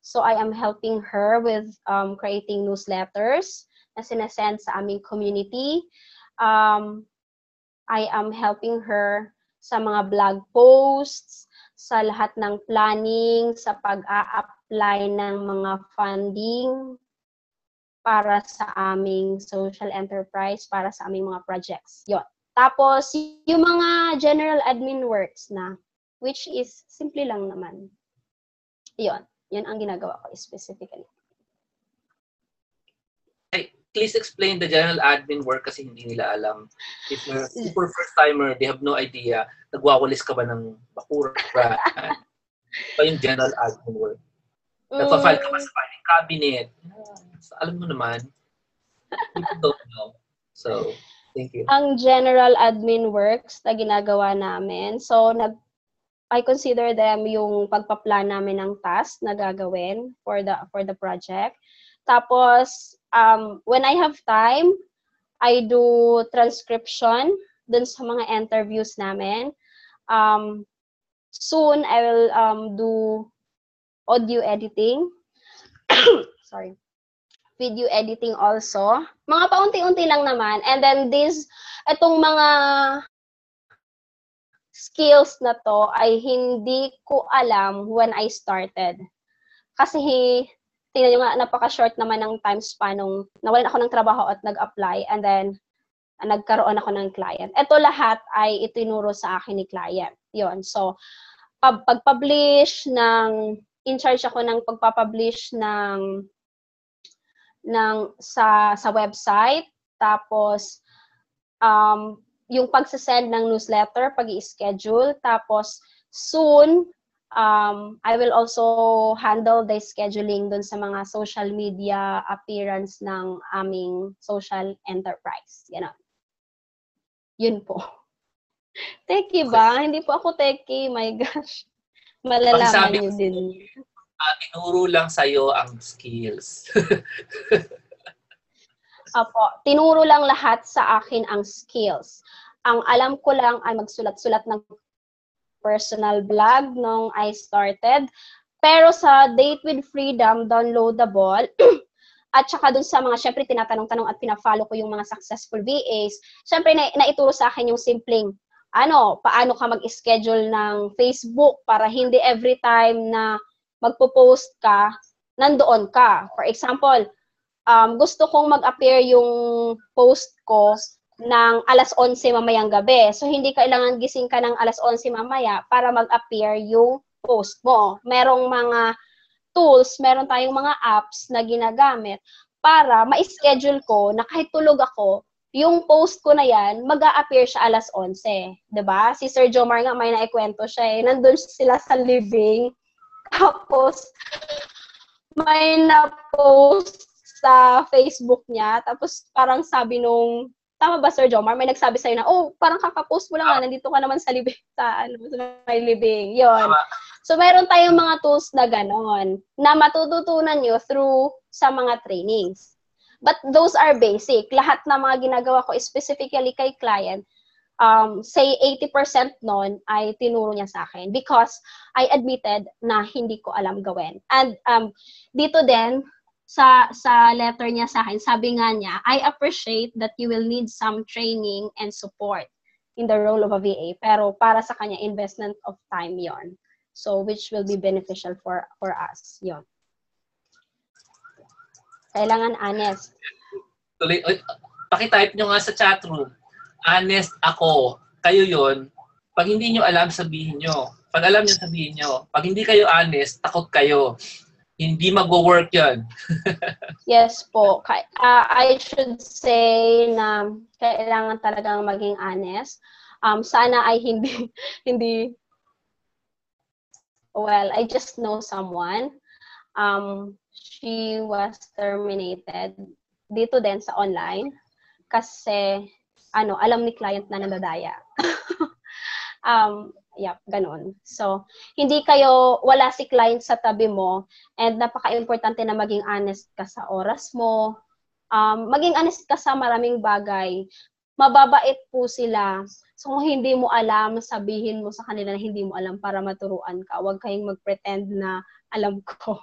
So I am helping her with um, creating newsletters na sinesend sa aming community. Um, I am helping her sa mga blog posts, sa lahat ng planning, sa pag-a-apply ng mga funding, para sa aming social enterprise, para sa aming mga projects. Yon. Tapos, yung mga general admin works na, which is simple lang naman. Yon. Yan ang ginagawa ko specifically. Please explain the general admin work kasi hindi nila alam. If you're super first timer, they have no idea. Nagwawalis ka ba ng bakura? pa yung general admin work. Nagpa-file ka ba sa filing cabinet? So, alam mo naman, people don't know. So, thank you. Ang general admin works na ginagawa namin, so nag I consider them yung pagpa-plan namin ng task na gagawin for the for the project. Tapos um when I have time, I do transcription dun sa mga interviews namin. Um soon I will um do audio editing. Sorry video editing also. Mga paunti-unti lang naman. And then this, itong mga skills na to ay hindi ko alam when I started. Kasi tingnan nyo nga, napaka-short naman ng time span nung nawalan ako ng trabaho at nag-apply and then nagkaroon ako ng client. Ito lahat ay itinuro sa akin ni client. Yon. So, pag-publish ng, in charge ako ng pagpapublish ng ng sa sa website tapos um yung pagsesend ng newsletter, pag-i-schedule tapos soon um I will also handle the scheduling dun sa mga social media appearance ng aming social enterprise. Yan. Yun po. Techie ba? Hindi po ako techie. My gosh. Malalaman niyo din uh, tinuro lang sa'yo ang skills. Apo, tinuro lang lahat sa akin ang skills. Ang alam ko lang ay magsulat-sulat ng personal blog nung I started. Pero sa Date with Freedom, downloadable, at saka dun sa mga, syempre, tinatanong-tanong at pina-follow ko yung mga successful VAs, syempre, na, naituro sa akin yung simpleng, ano, paano ka mag-schedule ng Facebook para hindi every time na magpo-post ka, nandoon ka. For example, um, gusto kong mag-appear yung post ko ng alas 11 mamayang gabi. So, hindi kailangan gising ka ng alas 11 mamaya para mag-appear yung post mo. Merong mga tools, meron tayong mga apps na ginagamit para ma-schedule ko na kahit tulog ako, yung post ko na yan, mag appear siya alas 11. 'di ba? Si Sir Jomar nga may naikwento siya eh. Nandun sila sa living. Tapos, may na-post sa Facebook niya. Tapos, parang sabi nung, tama ba Sir Jomar? May nagsabi sa'yo na, oh, parang kakapost mo lang, ah. nandito ka naman sa living, sa, ano, sa may living. Yon. So, mayroon tayong mga tools na ganon, na matututunan nyo through sa mga trainings. But those are basic. Lahat na mga ginagawa ko specifically kay client, um, say 80% nun ay tinuro niya sa akin because I admitted na hindi ko alam gawin. And um, dito din, sa sa letter niya sa akin, sabi nga niya, I appreciate that you will need some training and support in the role of a VA, pero para sa kanya, investment of time yon So, which will be beneficial for for us. yon kailangan honest. Tuloy, pakitype nyo nga sa chat room. Honest ako. Kayo yon Pag hindi nyo alam, sabihin nyo. Pag alam nyo, sabihin nyo. Pag hindi kayo honest, takot kayo. Hindi magwo-work yan. yes po. Uh, I should say na kailangan talagang maging honest. Um, sana ay hindi, hindi, well, I just know someone. Um, she was terminated dito din sa online kasi ano, alam ni client na nadadaya. um, yep, ganun. So, hindi kayo, wala si client sa tabi mo and napaka-importante na maging honest ka sa oras mo. Um, maging honest ka sa maraming bagay. Mababait po sila. So, kung hindi mo alam, sabihin mo sa kanila na hindi mo alam para maturuan ka. Huwag kayong mag-pretend na alam ko.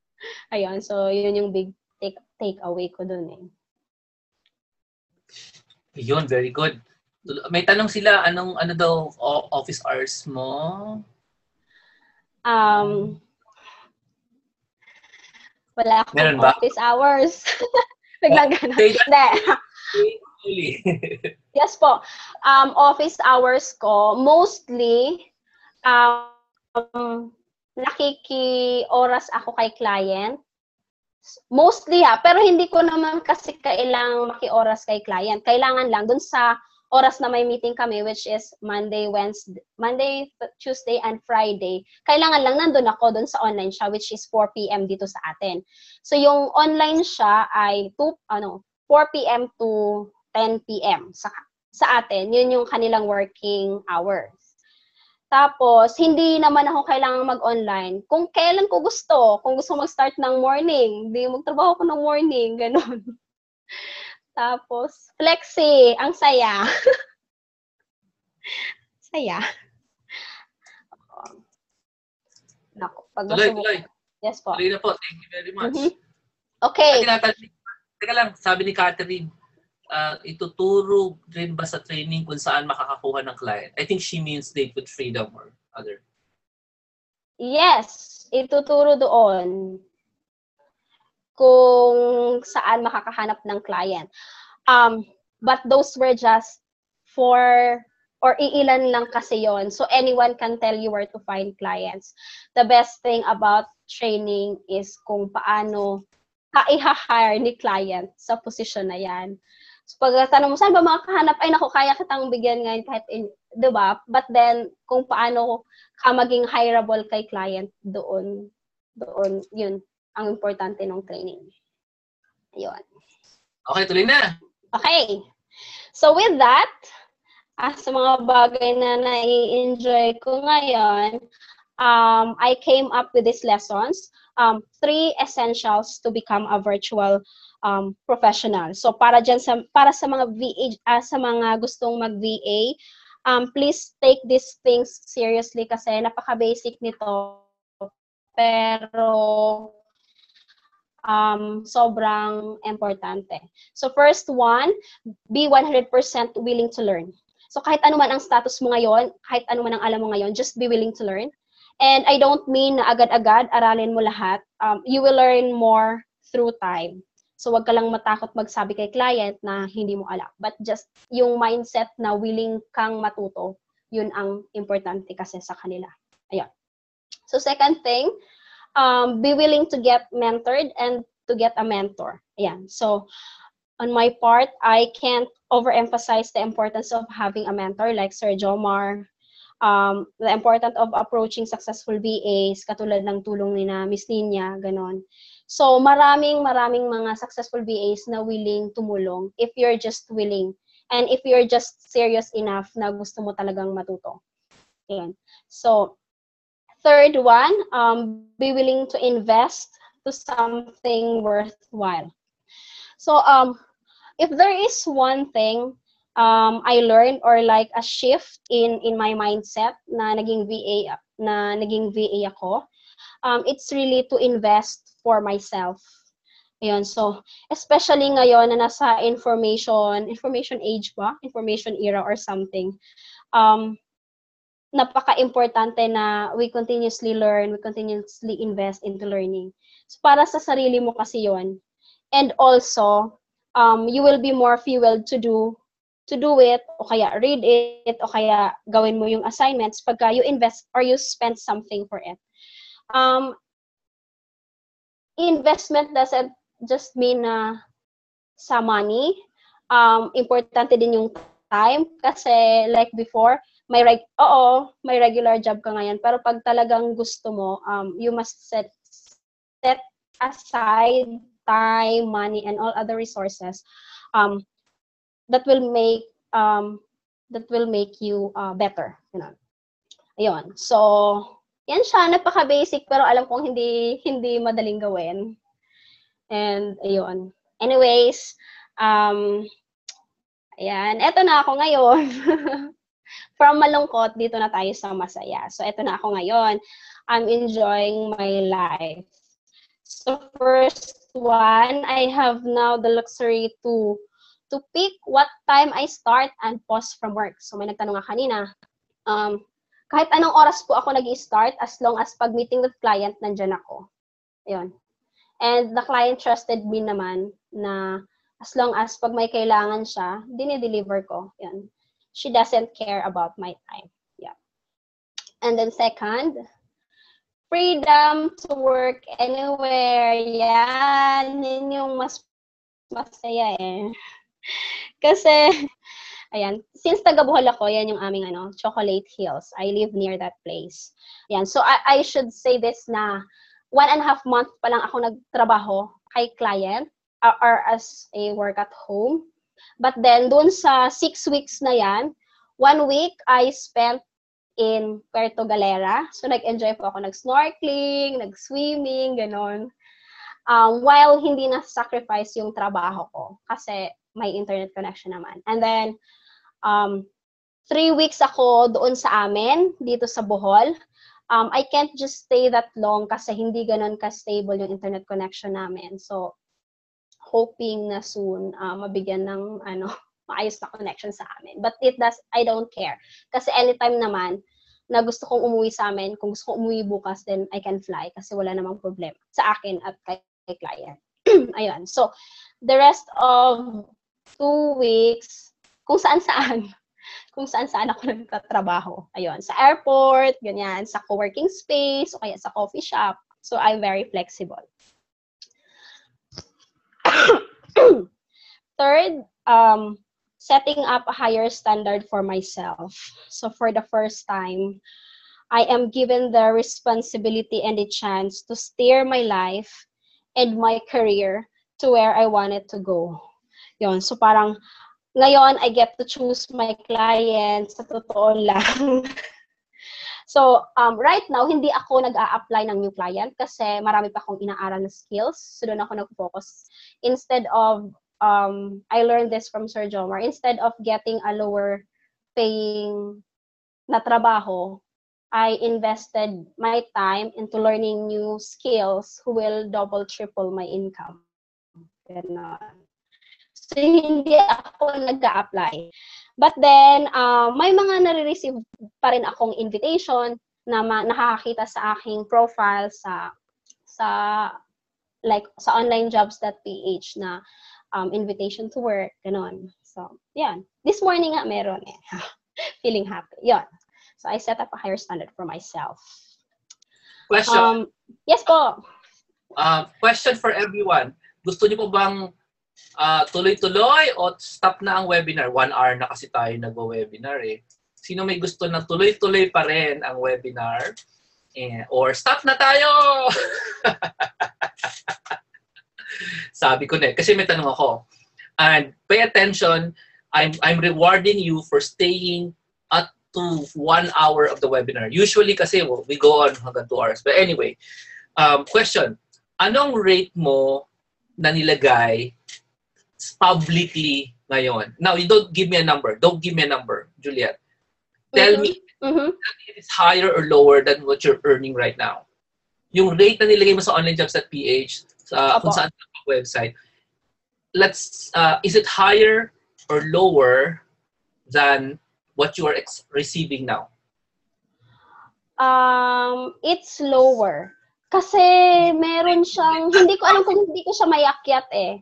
Ayun, so yun yung big take take away ko dun eh. Yun, very good. May tanong sila, anong ano daw office hours mo? Um, wala akong Meron ba? office hours. Biglang ganun. Hindi. yes po. Um, office hours ko, mostly, um, nakiki-oras ako kay client. Mostly ha, pero hindi ko naman kasi kailangang maki-oras kay client. Kailangan lang dun sa oras na may meeting kami which is Monday, Wednesday, Monday, Tuesday and Friday. Kailangan lang nandun ako dun sa online siya which is 4 PM dito sa atin. So yung online siya ay 2 ano 4 PM to 10 PM sa sa atin. Yun yung kanilang working hours. Tapos, hindi naman ako kailangan mag-online. Kung kailan ko gusto, kung gusto mag-start ng morning, hindi magtrabaho ko ng morning, ganun. Tapos, flexi, ang saya. saya. Nako, pag tuloy, tuloy. Yes po. Tuloy na po. Thank you very much. Mm-hmm. Okay. Teka lang, sabi ni Catherine, uh, ituturo rin ba sa training kung saan makakakuha ng client? I think she means date with freedom or other. Yes, ituturo doon kung saan makakahanap ng client. Um, but those were just for or iilan lang kasi yon. So anyone can tell you where to find clients. The best thing about training is kung paano ka i-hire ni client sa position na yan. So, pag tanong mo, saan ba makakahanap? Ay, naku, kaya kitang bigyan ngayon kahit, in, di ba? But then, kung paano ka maging hireable kay client doon, doon, yun, ang importante ng training. Ayun. Okay, tuloy na. Okay. So, with that, ah, sa mga bagay na nai-enjoy ko ngayon, um, I came up with these lessons. Um, three essentials to become a virtual um, professional. So para diyan sa para sa mga VA uh, ah, sa mga gustong mag-VA, um, please take these things seriously kasi napaka-basic nito. Pero um, sobrang importante. So first one, be 100% willing to learn. So kahit ano man ang status mo ngayon, kahit ano man ang alam mo ngayon, just be willing to learn. And I don't mean na agad-agad aralin mo lahat. Um, you will learn more through time. So wag ka lang matakot magsabi kay client na hindi mo alam. But just yung mindset na willing kang matuto, yun ang importante kasi sa kanila. Ayun. So second thing, um, be willing to get mentored and to get a mentor. Ayan. So, on my part, I can't overemphasize the importance of having a mentor like Sir Jomar, um, the importance of approaching successful VAs, katulad ng tulong ni na Miss Ninya, ganon. So, maraming, maraming mga successful VAs na willing tumulong if you're just willing and if you're just serious enough na gusto mo talagang matuto. Ayan. So, third one, um, be willing to invest to something worthwhile. So, um, if there is one thing um, I learned or like a shift in in my mindset na naging VA na naging VA ako, um, it's really to invest for myself. Ayun, so especially ngayon na nasa information, information age ba? Information era or something. Um, napaka-importante na we continuously learn, we continuously invest into learning. So para sa sarili mo kasi yon And also, um, you will be more fueled to do to do it o kaya read it o kaya gawin mo yung assignments pagka you invest or you spend something for it. Um, investment doesn't just mean na sa money. Um, importante din yung time kasi like before, may reg oo, may regular job ka ngayon pero pag talagang gusto mo, um, you must set set aside time, money, and all other resources um, that will make um, that will make you uh, better. You know. Ayun. So, yan siya. Napaka-basic pero alam kong hindi hindi madaling gawin. And, ayun. Anyways, um, ayan. Eto na ako ngayon. From malungkot, dito na tayo sa masaya. So, eto na ako ngayon. I'm enjoying my life. So, first one, I have now the luxury to to pick what time I start and pause from work. So may nagtanong nga kanina, um, kahit anong oras po ako nag start as long as pag meeting with client, nandyan ako. Ayun. And the client trusted me naman na as long as pag may kailangan siya, dinideliver ko. Yan. She doesn't care about my time. Yeah. And then second, freedom to work anywhere. Yan. Yan yung mas masaya eh. Kasi, ayan, since taga Bohol ako, yan yung aming ano, Chocolate Hills. I live near that place. Ayan, so I, I should say this na one and a half month pa lang ako nagtrabaho kay client or, or as a work at home. But then, dun sa six weeks na yan, one week I spent in Puerto Galera. So, nag-enjoy po ako nag-snorkeling, nag-swimming, ganon. Um, while hindi na-sacrifice yung trabaho ko kasi may internet connection naman. And then, um, three weeks ako doon sa amin, dito sa Bohol. Um, I can't just stay that long kasi hindi ganon ka-stable yung internet connection namin. So, hoping na soon uh, mabigyan ng ano maayos na connection sa amin. But it does, I don't care. Kasi anytime naman, na gusto kong umuwi sa amin, kung gusto kong umuwi bukas, then I can fly kasi wala namang problema sa akin at kay, kay client. Ayun. So, the rest of two weeks, kung saan-saan, kung saan-saan ako nagtatrabaho. Ayun, sa airport, ganyan, sa co-working space, o kaya sa coffee shop. So, I'm very flexible. Third, um, setting up a higher standard for myself. So for the first time, I am given the responsibility and the chance to steer my life and my career to where I wanted to go. Yon. So parang ngayon I get to choose my clients sa totoo lang. so um, right now, hindi ako nag-a-apply ng new client kasi marami pa akong inaaral na skills. So doon ako nag-focus. Instead of um, I learned this from Sir Jomar. Instead of getting a lower paying na trabaho, I invested my time into learning new skills who will double, triple my income. Ganon. So, hindi ako nag-a-apply. But then, uh, may mga nare-receive pa rin akong invitation na ma- nakakakita sa aking profile sa sa like sa onlinejobs.ph na um, invitation to work, ganon. So, yan. This morning nga meron eh. Feeling happy. Yan. So, I set up a higher standard for myself. Question. Um, yes po. Uh, question for everyone. Gusto niyo po bang uh, tuloy-tuloy o stop na ang webinar? One hour na kasi tayo nag-webinar eh. Sino may gusto na tuloy-tuloy pa rin ang webinar? Eh, or stop na tayo! Sabi ko na eh. Kasi may tanong ako. And pay attention, I'm, I'm rewarding you for staying at to one hour of the webinar. Usually kasi we go on hanggang two hours. But anyway, um, question anong rate mo na nilagay publicly ngayon? Now, you don't give me a number. Don't give me a number, Juliet. Tell Mhm. me Mhm. if it's higher or lower than what you're earning right now. Yung rate na nilagay mo sa onlinejobs.ph, sa Opo. kung saan ka website, let's, uh, is it higher or lower than what you are ex- receiving now? Um, it's lower. Kasi meron siyang, hindi ko alam kung hindi ko siya mayakyat eh.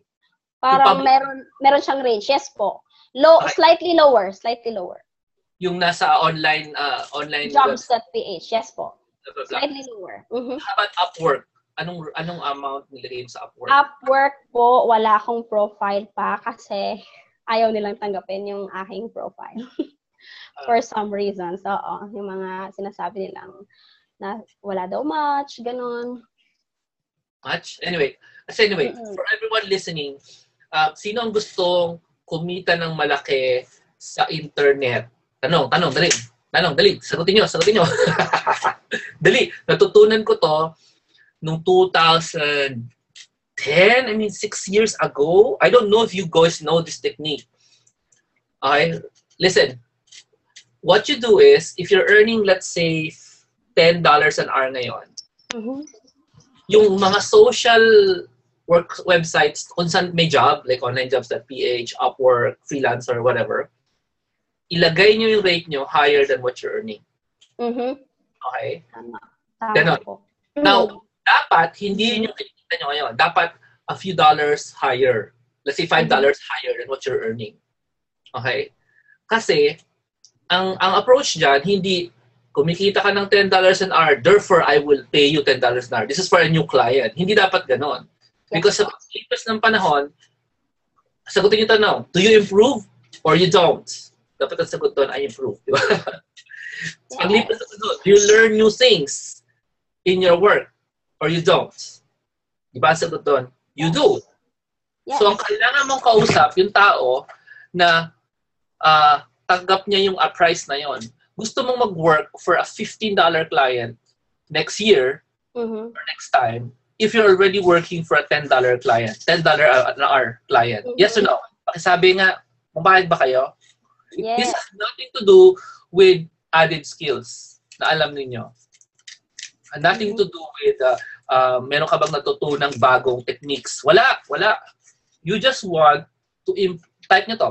Parang public- meron, meron siyang range. Yes po. Low, Okay. slightly lower, slightly lower. Yung nasa online, uh, online Jobs.ph, yes po. Slightly lower. Mhm. How about Upwork? Anong anong amount nilagay sa Upwork? Upwork po, wala akong profile pa kasi ayaw nilang tanggapin yung aking profile. For some reasons, oo. Yung mga sinasabi nilang na wala daw much, ganun. Much? Anyway, kasi anyway, Mm-mm. for everyone listening, uh, sino ang gustong kumita ng malaki sa internet? Tanong, tanong, dali. Tanong, dali. Sagutin nyo, sagutin nyo. dali. Natutunan ko to nung 2010, I mean, six years ago. I don't know if you guys know this technique. Okay? Listen. What you do is, if you're earning, let's say, $10 an hour ngayon, Mhm. yung mga social work websites kung saan may job, like onlinejobs.ph, Upwork, freelancer, whatever, ilagay nyo yung rate nyo higher than what you're earning. Mhm. Okay? Tama Ganon. po. Now, Mm. dapat hindi yun yung kinikita nyo ngayon. Dapat a few dollars higher. Let's say $5 dollars higher than what you're earning. Okay? Kasi, ang ang approach dyan, hindi kumikita ka ng $10 an hour, therefore I will pay you $10 an hour. This is for a new client. Hindi dapat ganon. Because sa paglipas ng panahon, sagutin yung tanong, do you improve or you don't? Dapat ang sagot doon, I improve. Di ba? Sa paglipas ng panahon, do you learn new things in your work or you don't? Di ba ang sagot doon? You do. Yes. So, ang kailangan mong kausap, yung tao na ah, tanggap niya yung uh, price na yon. Gusto mong mag-work for a $15 client next year Mhm. or next time if you're already working for a $10 client, $10 an hour client. Mhm. Yes or no? Pakisabi nga, mabayad ba kayo? This Yes. has nothing to do with added skills na alam ninyo. And nothing to do with uh, uh, meron ka bang natutunang bagong techniques. Wala, wala. You just want to im- type nyo to.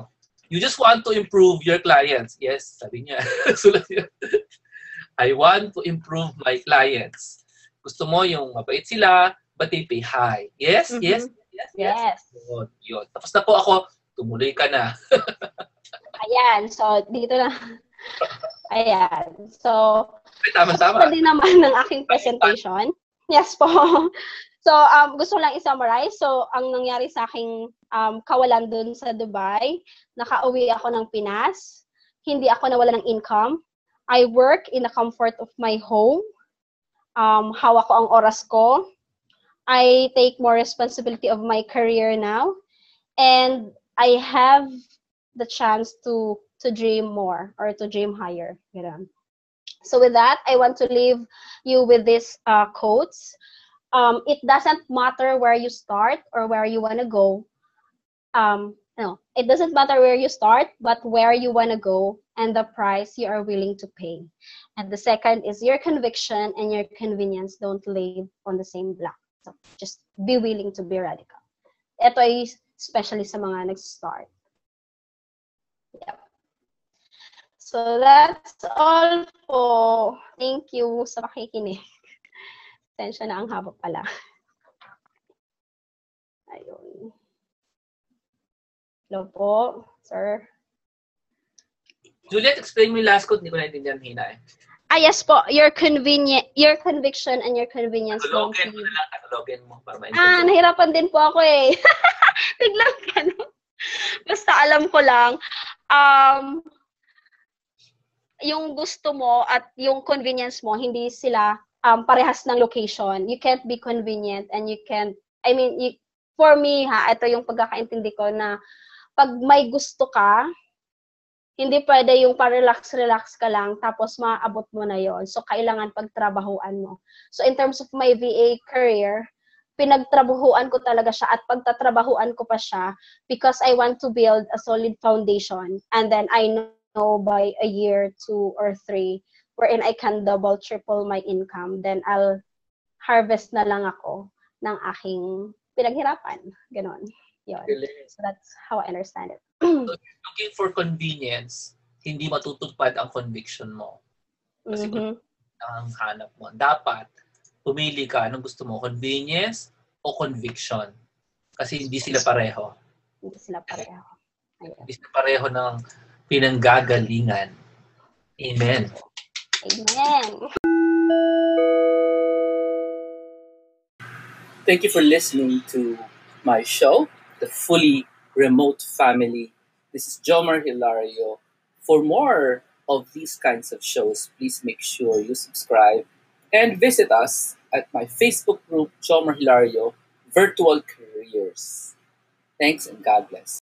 You just want to improve your clients. Yes, sabi niya. Sulat niya. I want to improve my clients. Gusto mo yung mabait sila, but they pay high. Yes, Mhm. yes, yes, yes. Yes. Yun, yun. Tapos na po ako, tumuloy ka na. Ayan. So, dito na. Ayan. So, Ay, tama-tama. Tapos na din naman ng aking presentation. Yes po. So, um, gusto lang i-summarize. So, ang nangyari sa aking um, kawalan dun sa Dubai, nakauwi ako ng Pinas. Hindi ako nawala ng income. I work in the comfort of my home. Um, hawak ko ang oras ko. I take more responsibility of my career now. And I have the chance to to dream more or to dream higher. Ganun. So with that, I want to leave you with these uh, quotes. Um, it doesn't matter where you start or where you want to go. Um, no, it doesn't matter where you start, but where you want to go and the price you are willing to pay. And the second is your conviction and your convenience don't live on the same block. So just be willing to be radical. Ito ay especially sa mga nag-start. Yep. So that's all po. Thank you sa pakikinig. Tensya na ang haba pala. Ayun. Hello po, sir. Juliet, explain mo yung last quote. Hindi ko naintindihan hina eh. Ah, yes po. Your convenient, your conviction and your convenience. won't Katulogin mo na lang, katulogin mo para Ah, maintindihan. nahirapan din po ako eh. Biglang ganun. Basta alam ko lang, um, yung gusto mo at yung convenience mo, hindi sila um, parehas ng location. You can't be convenient and you can't, I mean, you, for me ha, ito yung pagkakaintindi ko na pag may gusto ka, hindi pwede yung pa-relax-relax ka lang tapos maabot mo na yon So, kailangan pagtrabahuan mo. So, in terms of my VA career, pinagtrabahuan ko talaga siya at pagtatrabahuan ko pa siya because I want to build a solid foundation. And then I know by a year, two or three, wherein I can double, triple my income, then I'll harvest na lang ako ng aking pinaghirapan. Ganon. Yun. Galing. So that's how I understand it. Looking for convenience, hindi matutupad ang conviction mo. Kasi Mhm. ang hanap mo. Dapat, pumili ka anong gusto mo, convenience o conviction. Kasi hindi sila pareho. Hindi sila pareho. Ayun. Hindi sila pareho ng pinanggagalingan. Amen. Amen. Thank you for listening to my show, The Fully Remote Family. This is Jomar Hilario. For more of these kinds of shows, please make sure you subscribe and visit us at my Facebook group, Jomar Hilario Virtual Careers. Thanks and God bless.